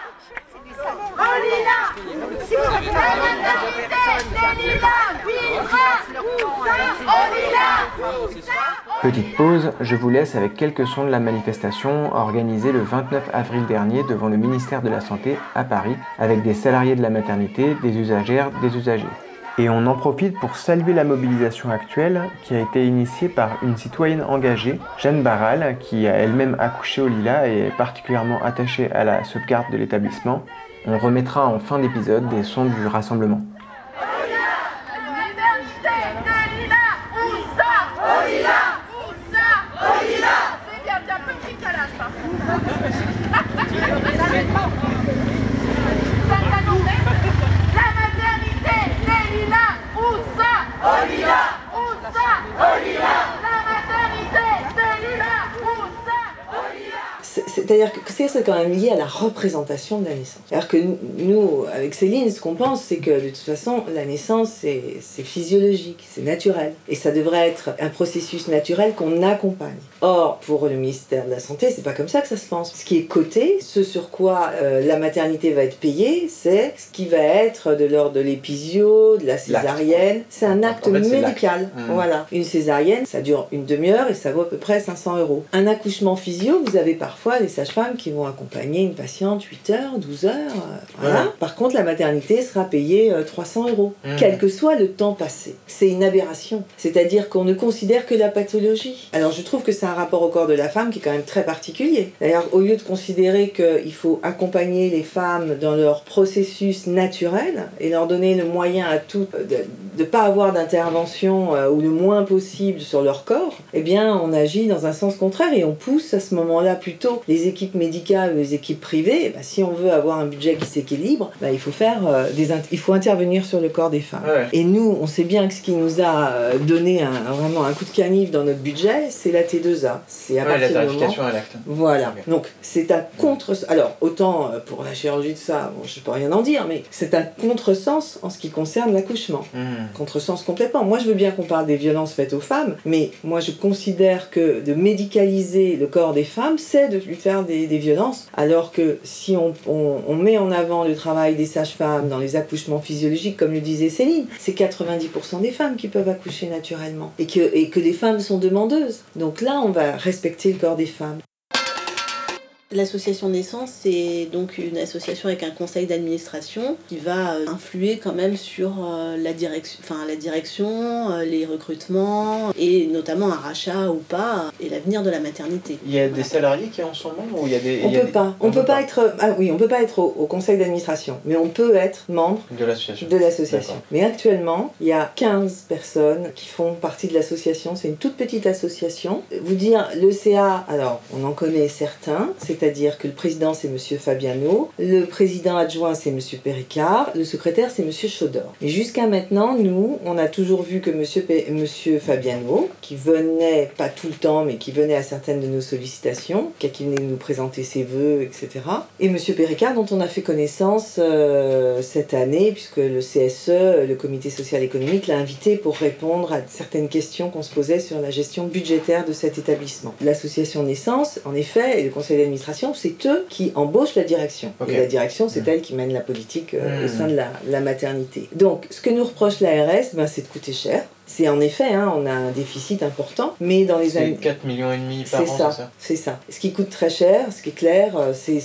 Petite pause, je vous laisse avec quelques sons de la manifestation organisée le 29 avril dernier devant le ministère de la Santé à Paris avec des salariés de la maternité, des usagères, des usagers. Et on en profite pour saluer la mobilisation actuelle qui a été initiée par une citoyenne engagée, Jeanne Barral, qui a elle-même accouché au Lila et est particulièrement attachée à la sauvegarde de l'établissement. On remettra en fin d'épisode des sons du rassemblement. C'est bien, bien, petit calage par La maternité, des lilas, où ça Au lilas Où ça Au lilas La maternité, des lilas, où ça C'est- C'est-à-dire que c'est quand même lié à la représentation de la naissance. Alors que nous, avec Céline, ce qu'on pense, c'est que de toute façon, la naissance, c'est physiologique, c'est naturel. Et ça devrait être un processus naturel qu'on accompagne. Or, pour le ministère de la Santé, c'est pas comme ça que ça se pense. Ce qui est coté, ce sur quoi euh, la maternité va être payée, c'est ce qui va être de l'ordre de l'épisio, de la césarienne. C'est un En acte fait, médical. Mm. Voilà. Une césarienne, ça dure une demi-heure et ça vaut à peu près 500 euros. Un accouchement physio, vous avez parfois des sages-femmes qui vont accompagner une patiente 8 heures, 12 heures. euh, voilà. Ouais. Par contre, la maternité sera payée euh, 300 euros, Mm. quel que soit le temps passé. C'est une aberration. C'est-à-dire qu'on ne considère que la pathologie. Alors je trouve que c'est un rapport au corps de la femme qui est quand même très particulier. D'ailleurs, au lieu de considérer qu'il faut accompagner les femmes dans leur processus naturel et leur donner le moyen à toutes de ne pas avoir d'intervention euh, ou le moins possible sur leur corps, eh bien on agit dans un sens contraire et on pousse à ce moment-là plutôt les équipes médicales ou les équipes privées. Ben, si on veut avoir un budget qui s'équilibre, ben, il faut faire euh, des il faut intervenir sur le corps des femmes. Ouais. Et nous, on sait bien que ce qui nous a euh, donné un, vraiment un coup de canif dans notre budget, c'est la T2A. C'est à Ouais, la partir moment tarification à l'acte. voilà. Donc c'est un contre. Alors autant euh, pour la chirurgie de ça, bon, je peux rien en dire, mais c'est un contresens en ce qui concerne l'accouchement. Hmm. Contresens complètement. Moi, je veux bien qu'on parle des violences faites aux femmes, mais moi, je considère que de médicaliser le corps des femmes, c'est de lui faire des, violences. Alors que si on, on- on met en avant le travail des sages-femmes dans les accouchements physiologiques, comme le disait Céline, c'est 90% des femmes qui peuvent accoucher naturellement et que, et que les femmes sont demandeuses. Donc là, on va respecter le corps des femmes. L'association Naissance, c'est donc une association avec un conseil d'administration qui va euh, influer quand même sur euh, la direction, enfin la direction, euh, les recrutements et notamment un rachat ou pas et l'avenir de la maternité. Il y a des salariés qui en sont membres ou il y a des. On y a peut des- pas. On peut pas être. Ah oui, on peut pas être au, au conseil d'administration, mais on peut être membre De l'association. de l'association. D'accord. Mais actuellement, il y a 15 personnes qui font partie de l'association. C'est une toute petite association. Vous dire, le CA, alors on en connaît certains, c'est-à-dire que le président c'est Monsieur Fabiano, le président adjoint c'est Monsieur Péricard, le secrétaire c'est Monsieur Chaudor. Mais jusqu'à maintenant, nous, on a toujours vu que P- Monsieur Fabiano, qui venait, pas tout le temps, mais qui venait à certaines de nos sollicitations, qui venait nous présenter ses vœux, etc. Et Monsieur Péricard, dont on a fait connaissance euh, cette année, puisque le CSE, le Comité social économique, l'a invité pour répondre à certaines questions qu'on se posait sur la gestion budgétaire de cet établissement. L'association Naissance, en effet, et le conseil d'administration, c'est eux qui embauchent la direction. Et la direction, c'est elle qui mène la politique euh, au Mm. sein de la, la maternité. Donc, ce que nous reproche l'ARS, ben, c'est de coûter cher. C'est en effet, hein, on a un déficit important, mais dans les années. 4 millions et demi par an, ça, c'est ça c'est ça. Ce qui coûte très cher, ce qui est clair, euh, c'est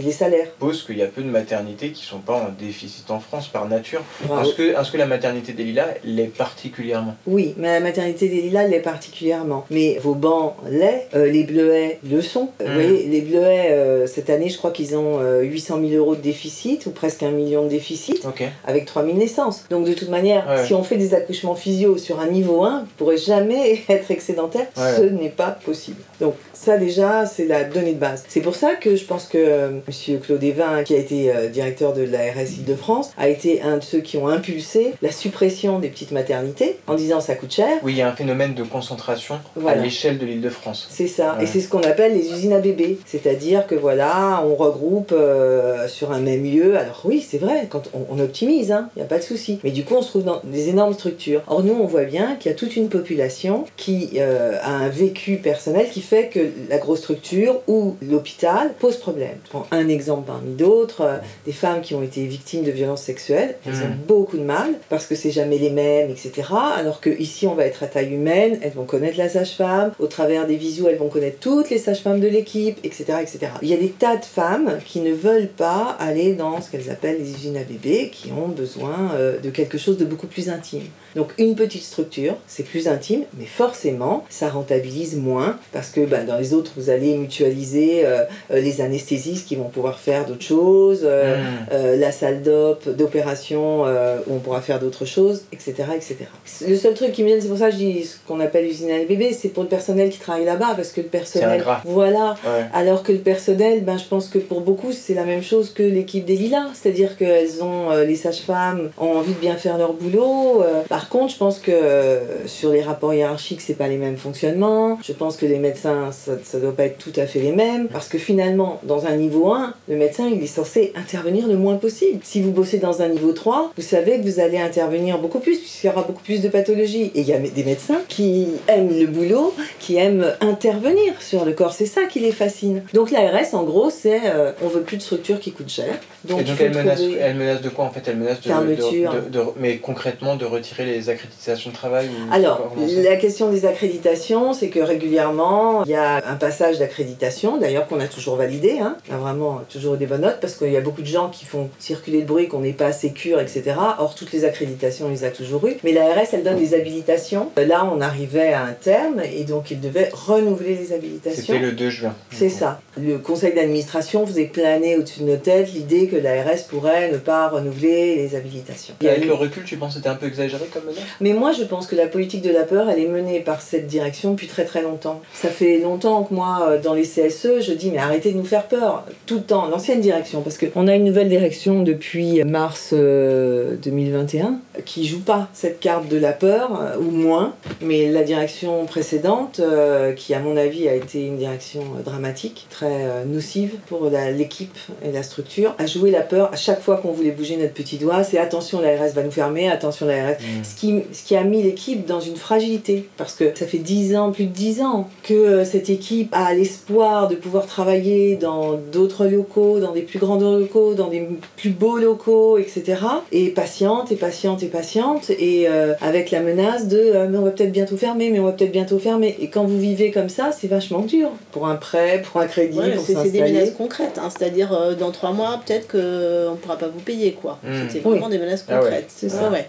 les salaires. Je suppose qu'il y a peu de maternités qui sont pas en déficit en France par nature. Est-ce que, est-ce que la maternité des Lilas l'est particulièrement? Oui, mais la maternité des Lilas l'est particulièrement. Mais vos bancs l'est, euh, les bleuets le sont. Euh, Mm. Vous voyez, les bleuets, euh, cette année, je crois qu'ils ont euh, 800 000 euros de déficit, ou presque un million de déficit, avec 3000 naissances. Donc de toute manière, Ouais. si on fait des accouchements physio sur un niveau 1, vous pourrez jamais être excédentaire. Ouais. Ce n'est pas possible. Donc ça déjà, c'est la donnée de base. C'est pour ça que je pense que euh, Monsieur Claude Evin, qui a été euh, directeur de l'ARS Île-de-France, a été un de ceux qui ont impulsé la suppression des petites maternités en disant ça coûte cher. Oui, il y a un phénomène de concentration Voilà. à l'échelle de l'île de France. C'est ça, Ouais. et c'est ce qu'on appelle les usines à bébés. C'est-à-dire que voilà, on regroupe euh, sur un même lieu. Alors oui, c'est vrai, quand on, on optimise, il n'y a pas de souci. Mais du coup, on se trouve dans des énormes structures. Or, nous, on voit bien qu'il y a toute une population qui euh, a un vécu personnel qui fait que la grosse structure ou l'hôpital pose problème. Je prends un exemple parmi d'autres, euh, des femmes qui ont été victimes de violences sexuelles, elles Mhm. ont beaucoup de mal parce que c'est jamais les mêmes, etc. Alors que ici, on va être à taille humaine, elles vont connaître la sage-femme, au travers des visios, elles vont connaître toutes les sages-femmes de l'équipe, etc., etc. Il y a des tas de femmes qui ne veulent pas aller dans ce qu'elles appellent les usines à bébés, qui ont besoin euh, de quelque chose de beaucoup plus intime. Donc une petite structure, c'est plus intime, mais forcément, ça rentabilise moins parce que bah, dans les autres, vous allez mutualiser euh, euh, les anesthésistes qui vont pouvoir faire d'autres choses. euh, Hmm. euh, la salle d'op, d'opération où on pourra faire d'autres choses, etc., etc. Le seul truc qui me vient, c'est pour ça que je dis ce qu'on appelle usine à bébé, c'est pour le personnel qui travaille là-bas, parce que le personnel, voilà. Ouais. Alors que le personnel, ben, je pense que pour beaucoup, c'est la même chose que l'équipe des Lilas, c'est-à-dire qu'elles ont, les sages-femmes ont envie de bien faire leur boulot. Par contre, je pense que euh, sur les rapports hiérarchiques, c'est pas les mêmes fonctionnements. Je pense que les médecins, ça, ça doit pas être tout à fait les mêmes, parce que finalement, dans un niveau 1, le médecin, il est censé intervenir le moins possible. Si vous bossez dans un niveau 3, vous savez que vous allez intervenir beaucoup plus, puisqu'il y aura beaucoup plus de pathologies. Et il y a des médecins qui aiment le boulot, qui aiment intervenir sur le corps. C'est ça qui les fascine. Donc l'ARS, en gros, c'est euh, on veut plus de structures qui coûtent cher. Donc, Et elle menace, trouver- elle menace de quoi en fait? Elle menace de, Fermeture. de- de- de- mais concrètement de retirer les accréditations de travail ou Alors, la question des accréditations, c'est que régulièrement, il y a un passage d'accréditation, d'ailleurs qu'on a toujours validé, hein. on a vraiment toujours eu des bonnes notes, parce qu'il y a beaucoup de gens qui font circuler le bruit qu'on n'est pas sécure, etc. Or, toutes les accréditations, on les a toujours eues. Mais l'ARS, elle donne des habilitations. Là, on arrivait à un terme, et donc il devait renouveler les habilitations. C'était le 2 juin. C'est ça. Le conseil d'administration faisait planer au-dessus de nos têtes l'idée que l'ARS pourrait ne pas renouveler les habilitations. Avec le recul, tu penses que c'était un peu exagéré comme mais moi, je pense que la politique de la peur, elle est menée par cette direction depuis très très longtemps. Ça fait longtemps que moi, euh, dans les CSE, je dis mais arrêtez de nous faire peur tout le temps. L'ancienne direction, parce qu'on a une nouvelle direction depuis mars euh, 2021 qui joue pas cette carte de la peur euh, ou moins. Mais la direction précédente, euh, qui à mon avis a été une direction euh, dramatique, très euh, nocive pour l'équipe et la structure, a joué la peur à chaque fois qu'on voulait bouger notre petit doigt. C'est attention, l'ARS va nous fermer, attention, l'ARS ce qui, ce qui a mis l'équipe dans une fragilité. Parce que ça fait 10 ans, plus de 10 ans, que euh, cette équipe a l'espoir de pouvoir travailler dans d'autres locaux, dans des plus grands locaux, dans des plus beaux locaux, etc. Et patiente, et patiente, et patiente, et euh, avec la menace de euh, mais on va peut-être bientôt fermer, mais on va peut-être bientôt fermer. Et quand vous vivez comme ça, c'est vachement dur. Pour un prêt, pour un crédit, Ouais, pour c'est c'est des menaces concrètes, hein, c'est-à-dire euh, dans trois mois, peut-être qu'on ne pourra pas vous payer. quoi. Mm. C'était vraiment des menaces Ah ouais, concrètes. c'est ça. ouais.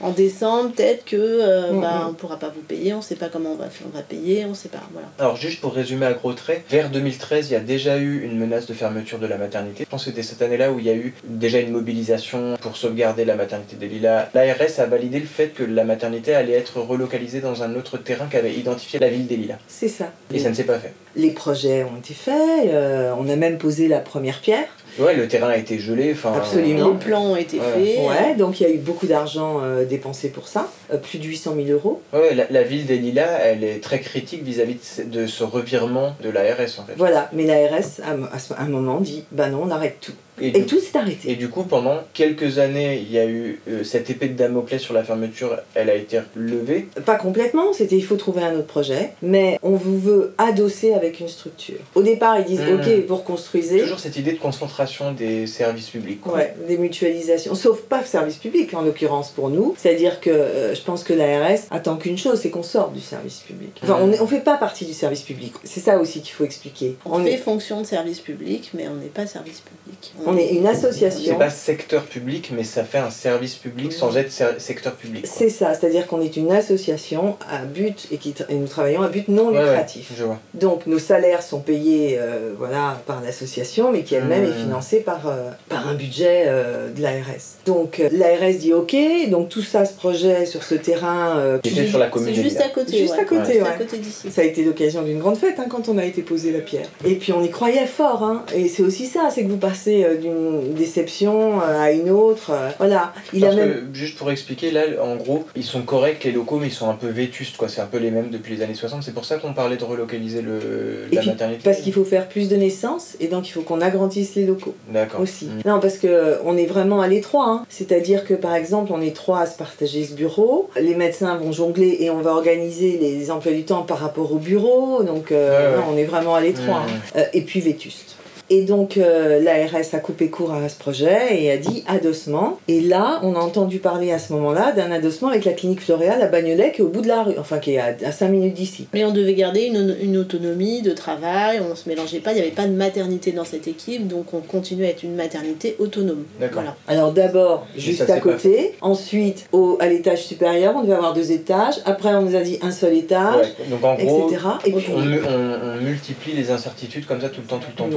En décembre, peut-être que euh, Mm, bah, mm. on ne pourra pas vous payer, on ne sait pas comment on va, on va payer, on ne sait pas. Voilà. Alors juste pour résumer à gros traits, vers 2013, il y a déjà eu une menace de fermeture de la maternité. Je pense que c'était cette année-là où il y a eu déjà une mobilisation pour sauvegarder la maternité des Lilas. L'ARS a validé le fait que la maternité allait être relocalisée dans un autre terrain qu'avait identifié la ville des Lilas. C'est ça. Et ça ne s'est pas fait. Les projets ont été faits, euh, on a même posé la première pierre. Ouais, le terrain a été gelé. Enfin, Absolument. Les plans ont été Ouais. faits. Ouais, donc il y a eu beaucoup d'argent euh, dépensé pour ça, euh, plus de 800 000 euros. Ouais, la, la ville des Lilas, elle est très critique vis-à-vis de ce- de ce revirement de l'ARS en fait. Voilà, mais l'ARS, à, à un moment, dit bah non, on arrête tout. Et, Et du, tout s'est arrêté. et du coup, pendant quelques années, il y a eu euh, cette épée de Damoclès sur la fermeture, elle a été levée. Pas complètement, c'était il faut trouver un autre projet, mais on vous veut adosser avec une structure. Au départ, ils disent Mhm. ok, vous reconstruisez. Toujours cette idée de concentration des services publics. quoi. Ouais, des mutualisations, sauf pas service public en l'occurrence pour nous. C'est-à-dire que euh, je pense que l'ARS attend qu'une chose, c'est qu'on sorte du service public. Enfin, on, est- on fait pas partie du service public. C'est ça aussi qu'il faut expliquer. On, On fait est, fonction de service public, mais on n'est pas service public. on est une C'est association. pas secteur public, mais ça fait un service public sans être secteur public. C'est ça, c'est-à-dire qu'on est une association à but et, qui et nous travaillons à but non Ouais, ouais, lucratif. je vois. Donc nos salaires sont payés euh, voilà, par l'association, mais qui elle-même Mmh. est financée par, euh, par un budget euh, de l'ARS. Donc euh, l'ARS dit ok, donc tout ça, ce projet sur ce terrain, euh, Qui était sur la commune C'est juste à côté. Juste ouais. à côté, Juste ouais. à côté d'ici. ça a été l'occasion d'une grande fête hein, quand on a été posé la pierre. Et puis on y croyait fort, hein. et c'est aussi ça, c'est que vous passez euh, d'une déception euh, à une autre. euh, voilà, il Parce a même. que, juste pour expliquer, là, en gros, ils sont corrects, les locaux, mais ils sont un peu vétustes, quoi. C'est un peu les mêmes depuis les années 60. C'est pour ça qu'on parlait de relocaliser le, Et la puis, maternité. Parce qu'il faut faire plus de naissances, et donc il faut qu'on agrandisse les locaux. D'accord. aussi. Mm. Non, parce que euh, on est vraiment à l'étroit. hein. C'est-à-dire que par exemple, on est trois à se partager ce bureau. Les médecins vont jongler et on va organiser les emplois du temps par rapport au bureau. Donc, euh, Ouais, ouais. non, on est vraiment à l'étroit. Mm. hein. Euh, et puis vétuste. Et donc euh, l'ARS a coupé court à ce projet et a dit adossement. Et là, on a entendu parler à ce moment-là d'un adossement avec la clinique Floréal à Bagnolet, qui est au bout de la rue, enfin qui est à, à 5 minutes d'ici. Mais on devait garder une, une autonomie de travail, on se mélangeait pas, il n'y avait pas de maternité dans cette équipe, donc on continuait à être une maternité autonome. D'accord. Voilà. Alors d'abord juste à côté, ensuite au, à l'étage supérieur, on devait avoir deux étages. Après, on nous a dit un seul étage, Ouais. Donc en gros, etc. Et puis on, on- on multiplie les incertitudes comme ça tout le temps, tout le temps, tout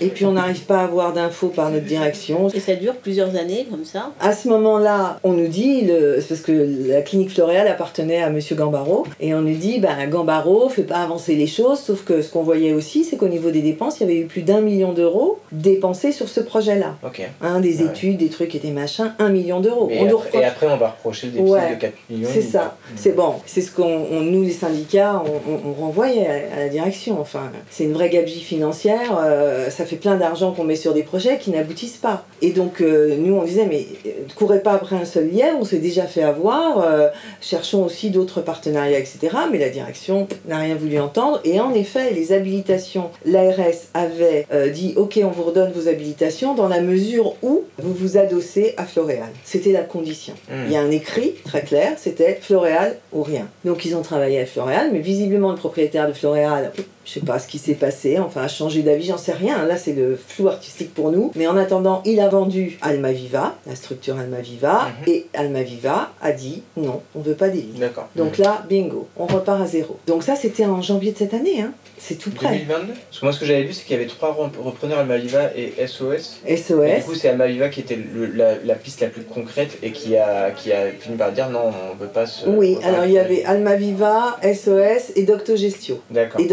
Et puis on n'arrive pas à avoir d'infos par notre direction. Et ça dure plusieurs années comme ça. À ce moment-là, on nous dit, le- parce que la clinique Floréal appartenait à Monsieur Gambaro, et on nous dit, ben Gambaro fait pas avancer les choses, sauf que ce qu'on voyait aussi, c'est qu'au niveau des dépenses, il y avait eu plus d'un million d'euros dépensés sur ce projet-là. Ok. Hein, des Ouais. études, des trucs et des machins, un million d'euros. Et, après, reproche- et après, on va reprocher le déficit Ouais. de 4 millions. C'est ça, c'est bon, c'est ce qu'on, on- nous les syndicats, on, on- on renvoyait à, à la direction. Enfin, c'est une vraie gabegie financière, euh, ça fait plein d'argent qu'on met sur des projets qui n'aboutissent pas. Et donc, euh, nous on disait, mais euh, courez pas après un seul lièvre, on s'est déjà fait avoir, euh, cherchons aussi d'autres partenariats, etc. Mais la direction n'a rien voulu entendre. Et en effet, les habilitations, l'ARS avait euh, dit, ok, on vous redonne vos habilitations dans la mesure où vous vous adossez à Floréal. C'était la condition. Mm. Il y a un écrit très clair, c'était Floréal ou rien. Donc ils ont travaillé à Floréal, mais visiblement le propriétaire de Floréal, je sais pas ce qui s'est passé, enfin a changé d'avis, j'en sais rien. Là c'est le flou artistique pour nous. Mais en attendant, il a vendu Almaviva, la structure Almaviva, Mhm. et Almaviva a dit non, on veut pas des. D'accord. Donc là, bingo, on repart à zéro. Donc ça c'était en janvier de cette année, hein. c'est tout près. 2022 Parce que moi, ce que j'avais vu, c'est qu'il y avait trois rep- repreneurs Almaviva et SOS. Et du SOS. coup, c'est Almaviva qui était le- la, la piste la plus concrète et qui a, qui a fini par dire non, on veut pas se. Oui, alors il y avait Almaviva, SOS et Doctogestio. D'accord. Et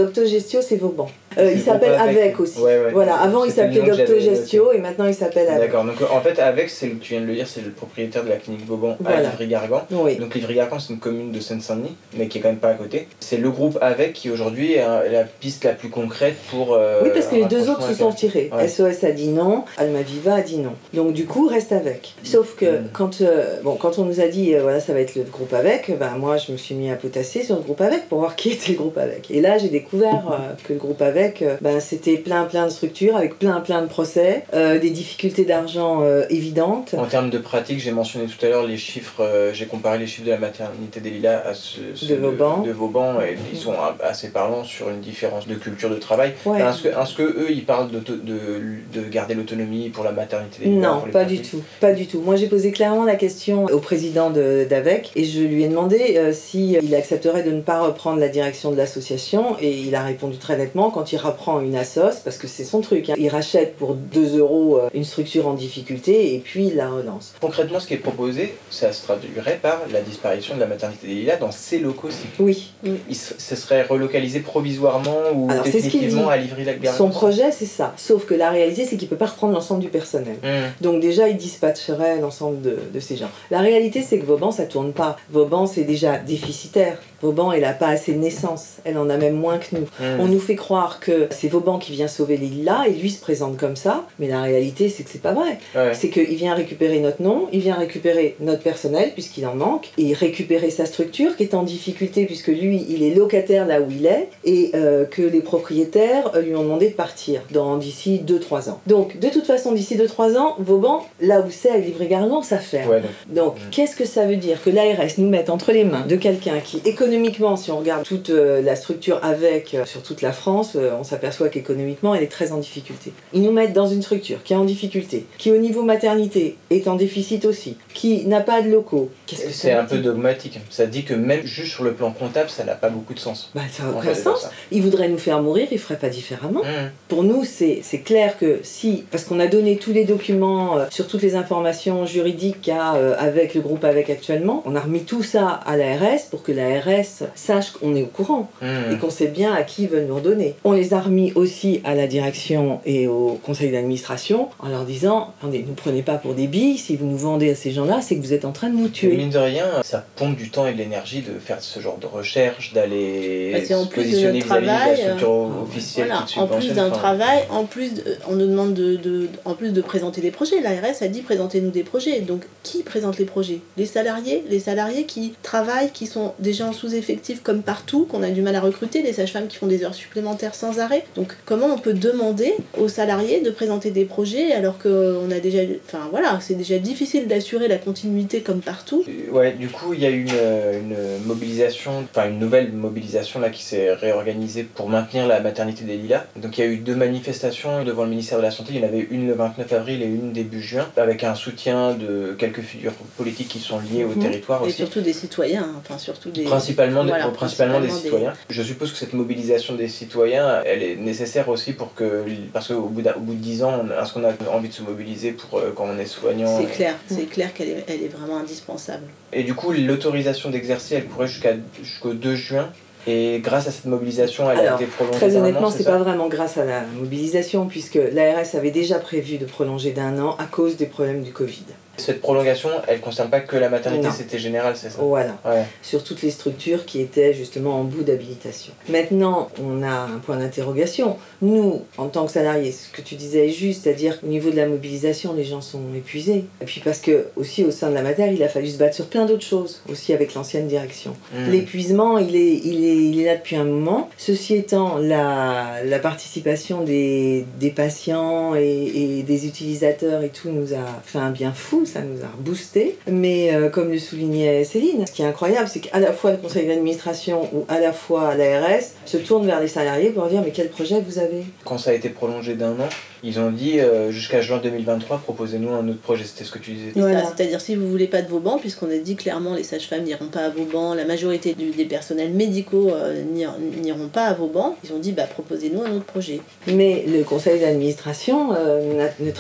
Doctogestio, c'est Vauban. Euh, il s'appelle Vauban avec. Aussi. Ouais, ouais. Voilà, avant il s'appelait Doctogestio et maintenant il s'appelle Avec. D'accord. Donc en fait, avec, c'est tu viens de le dire, c'est le propriétaire de la clinique Boban à. Livry-Gargan. Oui. Donc Livry-Gargan, c'est une commune de Seine-Saint-Denis, mais qui est quand même pas à côté. C'est le groupe avec qui aujourd'hui est la piste la plus concrète pour. euh, Oui, parce que les deux autres se sont tirés. Ouais. SOS a dit non, Almaviva a dit non. Donc du coup, reste avec. Sauf que Mm. quand, euh, bon, quand on nous a dit, voilà, ça va être le groupe avec, ben, moi je me suis mis à potasser sur le groupe avec pour voir qui était le groupe avec. Et là, j'ai découvert que le groupe avec, euh, ben, c'était plein plein de structures avec plein plein de procès, euh, des difficultés d'argent euh, évidentes. En termes de pratique, j'ai mentionné tout à l'heure les chiffres, euh, j'ai comparé les chiffres de la maternité des Lilas à ceux, ceux De Vauban. de Vauban, et ils sont assez parlants sur une différence de culture de travail. Ouais. Est-ce que, est-ce que eux, ils parlent de, de garder l'autonomie pour la maternité des Lilas Non, pour les pas du tout, pas du tout. Moi, j'ai posé clairement la question au président de- d'AVEC et je lui ai demandé euh, si il accepterait de ne pas reprendre la direction de l'association et il a répondu très nettement quand il reprend une assoce parce que c'est son truc. hein. Il rachète pour 2 euros euh, une structure en difficulté et puis il la relance. Concrètement, ce qui est proposé, ça se traduirait par la disparition de la maternité des Lilas dans ces locaux-ci. Oui, Il se ce serait relocalisé provisoirement ou Alors, définitivement à Livry-Gargan son projet c'est ça. Sauf que la réalité c'est qu'il peut pas reprendre l'ensemble du personnel. Hmm. Donc déjà, il dispatcherait l'ensemble de, de ces gens. La réalité, c'est que Vauban, ça tourne pas. Vauban, c'est déjà déficitaire. Vauban, elle n'a pas assez de naissance. Elle en a même moins que nous. Mmh. On nous fait croire que c'est Vauban qui vient sauver les lilas et lui se présente comme ça. Mais la réalité, c'est que c'est pas vrai. Ouais. C'est qu'il vient récupérer notre nom, il vient récupérer notre personnel, puisqu'il en manque, et récupérer sa structure qui est en difficulté, puisque lui, il est locataire là où il est, et euh, que les propriétaires euh, lui ont demandé de partir dans d'ici 2-3 ans. Donc, de toute façon, d'ici 2-3 ans, Vauban, là où c'est à Livry-Gargan, ça ferme. Ouais, donc, Donc, Mm. qu'est-ce que ça veut dire? Que l'ARS nous mette entre les mains de quelqu'un qui, économiquement, si on regarde toute euh, la structure avec, euh, sur toute la France, euh, on s'aperçoit qu'économiquement, elle est très en difficulté. Ils nous mettent dans une structure qui est en difficulté, qui, au niveau maternité, est en déficit aussi, qui n'a pas de locaux. Qu'est-ce que ça C'est un peu dogmatique. Ça dit que même juste sur le plan comptable, ça n'a pas beaucoup de sens. Bah, ça n'a aucun c'est sens. ça. Ils voudraient nous faire mourir, ils feraient pas différemment. Mmh. Pour nous, c'est c'est clair que si, parce qu'on a donné tous les documents euh, sur toutes les informations juridiques qu'il y a euh, avec le groupe avec actuellement, on a remis tout ça à l'ARS pour que l'ARS sache qu'on est au courant Mmh. et qu'on sait bien à qui ils veulent nous redonner. On les a remis aussi à la direction et au conseil d'administration en leur disant attendez, ne prenez pas pour des billes, si vous nous vendez à ces gens-là, c'est que vous êtes en train de nous Mais tuer. Mine de rien, ça pompe du temps et de l'énergie de faire ce genre de recherche, d'aller Bah, c'est en se plus de positionner de la travail, structure euh, officielle Voilà, qui en plus d'un enfin, travail, en plus, de- on nous demande de, de- en plus de présenter des projets. L'ARS a dit présentez-nous des projets. Donc, qui présente les projets? Les salariés, les salariés qui travaillent, qui sont déjà en sous-effectif comme partout, qu'on a du mal à recruter, les sages-femmes qui font des heures supplémentaires sans arrêt. Donc, comment on peut demander aux salariés de présenter des projets alors qu'on a déjà, enfin voilà, c'est déjà difficile d'assurer la continuité comme partout. Ouais, du coup, il y a eu une, une mobilisation, enfin une nouvelle mobilisation là qui s'est réorganisée pour maintenir la maternité des Lilas. Donc il y a eu deux manifestations devant le ministère de la Santé. Il y en avait une le 29 avril et une début juin, avec un soutien de quelques figures politiques qui sont liées au Mhm. territoire Et aussi. surtout des citoyens, hein, enfin surtout des. Principalement, Voilà, principalement des principalement des- citoyens. Je suppose que cette mobilisation des citoyens, elle est nécessaire aussi pour que, parce qu'au bout, d'un- au bout de 10 ans, est-ce qu'on a envie de se mobiliser pour euh, quand on est soignant C'est clair, c'est clair qu'elle est, elle est vraiment indispensable. Et du coup, l'autorisation d'exercer, elle courait jusqu'à, jusqu'au 2 juin. Et grâce à cette mobilisation, elle a Alors, été prolongée. Très d'un an, honnêtement, c'est c'est ça pas vraiment grâce à la mobilisation, puisque l'ARS avait déjà prévu de prolonger d'un an à cause des problèmes du Covid. Cette prolongation, elle concerne pas que la maternité, c'était général, c'est ça? Voilà. Ouais. sur toutes les structures qui étaient justement en bout d'habilitation. Maintenant, on a un point d'interrogation. Nous, en tant que salariés, ce que tu disais est juste, c'est-à-dire qu'au niveau de la mobilisation, les gens sont épuisés. Et puis parce que aussi au sein de la matière, il a fallu se battre sur plein d'autres choses, aussi avec l'ancienne direction. Mm. L'épuisement, il est, il, est, il est là depuis un moment. Ceci étant, la, la participation des, des patients et, et des utilisateurs et tout nous a fait un bien fou, ça nous a boosté. Mais euh, comme le soulignait Céline, ce qui est incroyable, c'est qu'à la fois le conseil d'administration ou à la fois l'ARS se tourne vers les salariés pour leur dire mais quel projet vous avez? Quand ça a été prolongé d'un an, ils ont dit euh, jusqu'à juin 2023, proposez-nous un autre projet. C'était ce que tu disais. Voilà. c'est-à-dire si vous voulez pas de Vauban, puisqu'on a dit clairement les sages-femmes n'iront pas à Vauban, la majorité du- des personnels médicaux euh, n'ir- n'iront pas à Vauban, ils ont dit bah proposez-nous un autre projet. Mais le conseil d'administration, euh, ne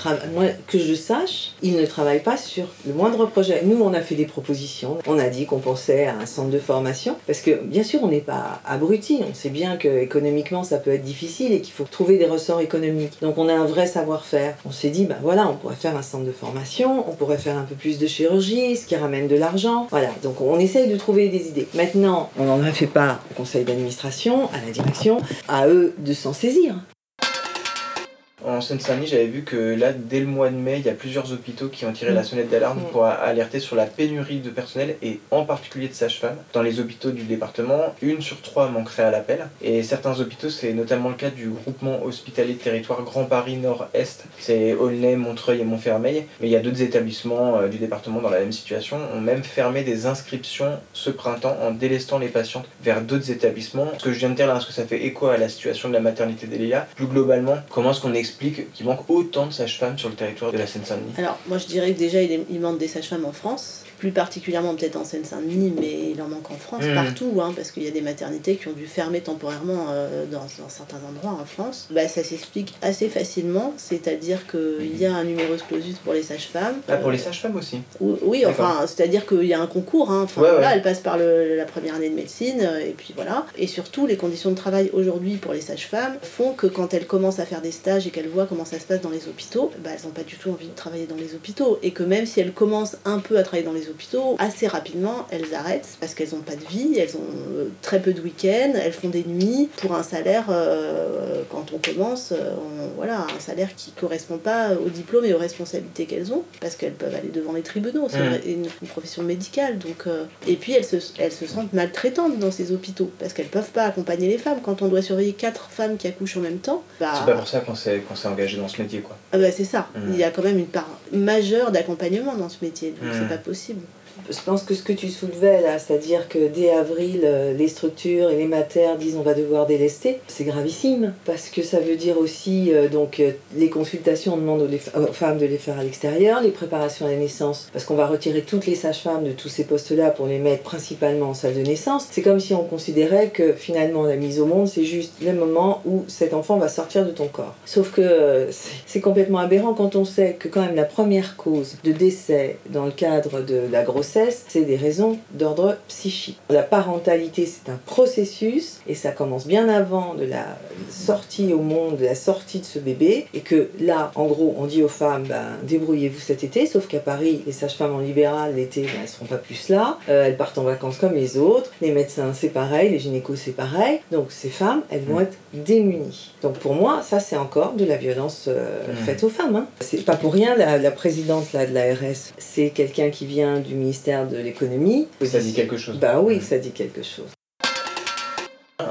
que je sache, il ne travaille pas sur le moindre projet. Nous, on a fait des propositions. On a dit qu'on pensait à un centre de formation. Parce que, bien sûr, on n'est pas abrutis. On sait bien que économiquement, ça peut être difficile et qu'il faut trouver des ressorts économiques. Donc, on a un savoir-faire. On s'est dit, bah voilà, on pourrait faire un centre de formation, on pourrait faire un peu plus de chirurgie, ce qui ramène de l'argent. Voilà. Donc, on essaye de trouver des idées. Maintenant, on n'en a fait pas au conseil d'administration, à la direction, à eux de s'en saisir. En Seine-Saint-Denis, j'avais vu que là, dès le mois de mai, il y a plusieurs hôpitaux qui ont tiré Mm. la sonnette d'alarme Mm. pour alerter sur la pénurie de personnel et en particulier de sages-femmes. Dans les hôpitaux du département, une sur trois manquerait à l'appel. Et certains hôpitaux, c'est notamment le cas du groupement hospitalier de territoire Grand Paris Nord-Est. C'est Aulnay, Montreuil et Montfermeil. Mais il y a d'autres établissements euh, du département dans la même situation, ont même fermé des inscriptions ce printemps en délestant les patientes vers d'autres établissements. Ce que je viens de dire là, est-ce que ça fait écho à la situation de la maternité des Lilas Plus globalement, comment est-ce qu'on explique qu'il manque autant de sages-femmes sur le territoire de la Seine-Saint-Denis. Alors moi je dirais que déjà il manque des sages-femmes en France, plus particulièrement peut-être en Seine-Saint-Denis, mais il en manque en France Mm. partout, hein, parce qu'il y a des maternités qui ont dû fermer temporairement euh, dans, dans certains endroits en France. Bah, ça s'explique assez facilement, c'est-à-dire qu'il y a un numerus clausus pour les sages-femmes. Ah, pour les sages-femmes aussi Oui, enfin, c'est-à-dire qu'il y a un concours. Hein. Enfin, Ouais, voilà, ouais. elle passe par le- la première année de médecine, euh, et puis voilà. Et surtout, les conditions de travail aujourd'hui pour les sages-femmes font que quand elles commencent à faire des stages et qu'elles qu'elles voient comment ça se passe dans les hôpitaux, bah, elles n'ont pas du tout envie de travailler dans les hôpitaux. Et que même si elles commencent un peu à travailler dans les hôpitaux, assez rapidement, elles arrêtent parce qu'elles n'ont pas de vie, elles ont euh, très peu de week-ends, elles font des nuits pour un salaire, euh, quand on commence, euh, on- voilà, un salaire qui correspond pas au diplôme et aux responsabilités qu'elles ont, parce qu'elles peuvent aller devant les tribunaux, c'est Mm. vrai, une, une profession médicale. Donc, euh, et puis elles se, elles se sentent maltraitantes dans ces hôpitaux, parce qu'elles peuvent pas accompagner les femmes. Quand on doit surveiller quatre femmes qui accouchent en même temps, bah, C'est pas pour ça qu'on s'est qu'on s'est engagé dans ce métier, quoi. ah bah, c'est ça. Mm. Il y a quand même une part majeure d'accompagnement dans ce métier, donc Mm. c'est pas possible. Je pense que ce que tu soulevais là, c'est-à-dire que dès avril, euh, les structures et les matères disent on va devoir délester, c'est gravissime parce que ça veut dire aussi euh, donc euh, les consultations on demande aux, femmes de les faire à l'extérieur, les préparations à la naissance parce qu'on va retirer toutes les sages-femmes de tous ces postes-là pour les mettre principalement en salle de naissance. C'est comme si on considérait que finalement la mise au monde c'est juste le moment où cet enfant va sortir de ton corps. Sauf que c'est complètement aberrant quand on sait que quand même la première cause de décès dans le cadre de la grossesse, c'est des raisons d'ordre psychique. La parentalité, c'est un processus et ça commence bien avant de la sortie au monde, de la sortie de ce bébé. Et que là, en gros, on dit aux femmes, ben, débrouillez-vous cet été, sauf qu'à Paris, les sages-femmes en libéral, l'été, ben, elles seront pas plus là. Euh, elles partent en vacances comme les autres. Les médecins, c'est pareil. Les gynécos, c'est pareil. Donc ces femmes, elles vont être démunies. Donc pour moi, ça, c'est encore de la violence euh, Mhm. faite aux femmes. Hein. C'est pas pour rien, la, la présidente là, de l'ARS, c'est quelqu'un qui vient du ministère de l'économie. Ça dit quelque chose. Bah oui, ça dit quelque chose.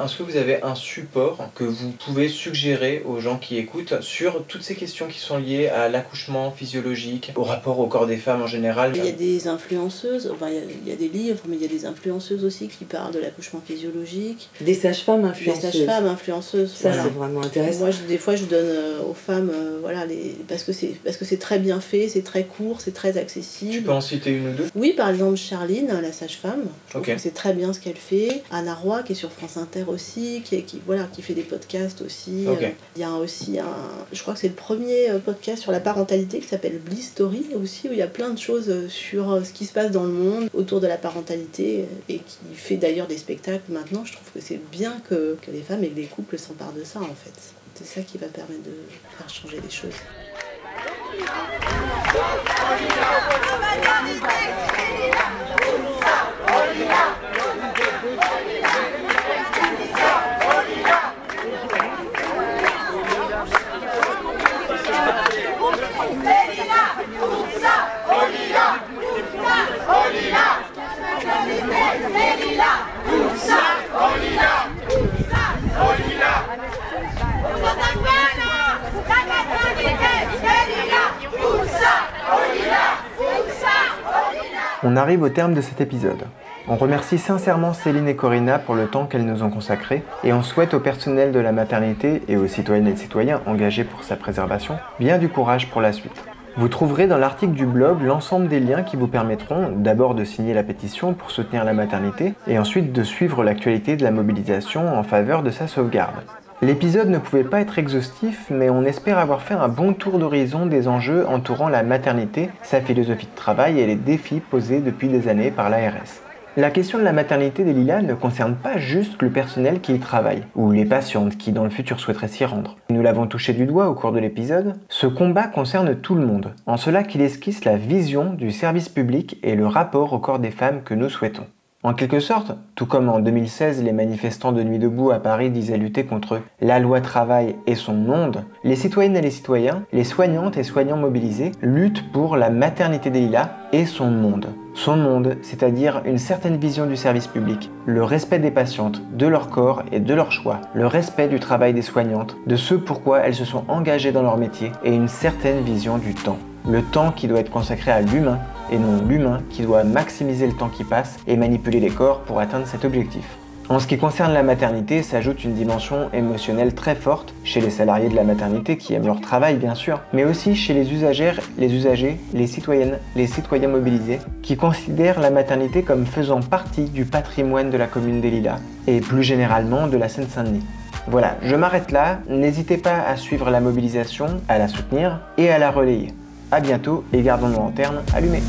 Est-ce que vous avez un support que vous pouvez suggérer aux gens qui écoutent sur toutes ces questions qui sont liées à l'accouchement physiologique, au rapport au corps des femmes en général Il y a des influenceuses, enfin il y a, il y a des livres, mais il y a des influenceuses aussi qui parlent de l'accouchement physiologique, Des sages-femmes des influenceuses. sages-femmes influenceuses. Ça, voilà. c'est vraiment intéressant. Moi, je- des fois, je donne euh, aux femmes, euh, voilà, les... parce que c'est parce que c'est très bien fait, c'est très court, c'est très Tu accessible. peux en citer une ou deux? Oui, par exemple, Charline, la sage-femme. Je trouve Ok. que c'est très bien ce qu'elle fait. Anna Roy, qui est sur France Inter aussi, qui, est- qui, voilà, qui fait des podcasts aussi. Euh, Il y a aussi un. Je crois que c'est le premier euh, podcast sur la parentalité qui s'appelle Bliss Story aussi, où il y a plein de choses euh, sur ce qui se passe dans le monde autour de la parentalité et qui fait d'ailleurs des spectacles maintenant. Je trouve que c'est bien que, que les femmes et que les couples s'emparent de ça en fait. C'est ça qui va permettre de faire changer les choses. On arrive au terme de cet épisode. On remercie sincèrement Céline et Corinna pour le temps qu'elles nous ont consacré et on souhaite au personnel de la maternité et aux citoyennes et citoyens engagés pour sa préservation bien du courage pour la suite. Vous trouverez dans l'article du blog l'ensemble des liens qui vous permettront d'abord de signer la pétition pour soutenir la maternité et ensuite de suivre l'actualité de la mobilisation en faveur de sa sauvegarde. L'épisode ne pouvait pas être exhaustif, mais on espère avoir fait un bon tour d'horizon des enjeux entourant la maternité, sa philosophie de travail et les défis posés depuis des années par l'ARS. La question de la maternité des Lilas ne concerne pas juste le personnel qui y travaille, ou les patientes qui dans le futur souhaiteraient s'y rendre. Nous l'avons touché du doigt au cours de l'épisode, ce combat concerne tout le monde, en cela qu'il esquisse la vision du service public et le rapport au corps des femmes que nous souhaitons. En quelque sorte, tout comme en 2016 les manifestants de Nuit debout à Paris disaient lutter contre la loi travail et son monde, les citoyennes et les citoyens, les soignantes et soignants mobilisés luttent pour la maternité des lilas et son monde. Son monde, c'est-à-dire une certaine vision du service public, le respect des patientes, de leur corps et de leur choix, le respect du travail des soignantes, de ce pourquoi elles se sont engagées dans leur métier et une certaine vision du temps. Le temps qui doit être consacré à l'humain et non l'humain qui doit maximiser le temps qui passe et manipuler les corps pour atteindre cet objectif. En ce qui concerne la maternité, s'ajoute une dimension émotionnelle très forte chez les salariés de la maternité qui aiment leur travail bien sûr, mais aussi chez les usagères, les usagers, les citoyennes, les citoyens mobilisés qui considèrent la maternité comme faisant partie du patrimoine de la commune des et plus généralement de la Seine-Saint-Denis. Voilà, je m'arrête là, n'hésitez pas à suivre la mobilisation, à la soutenir et à la relayer. A bientôt et gardons nos lanternes allumées.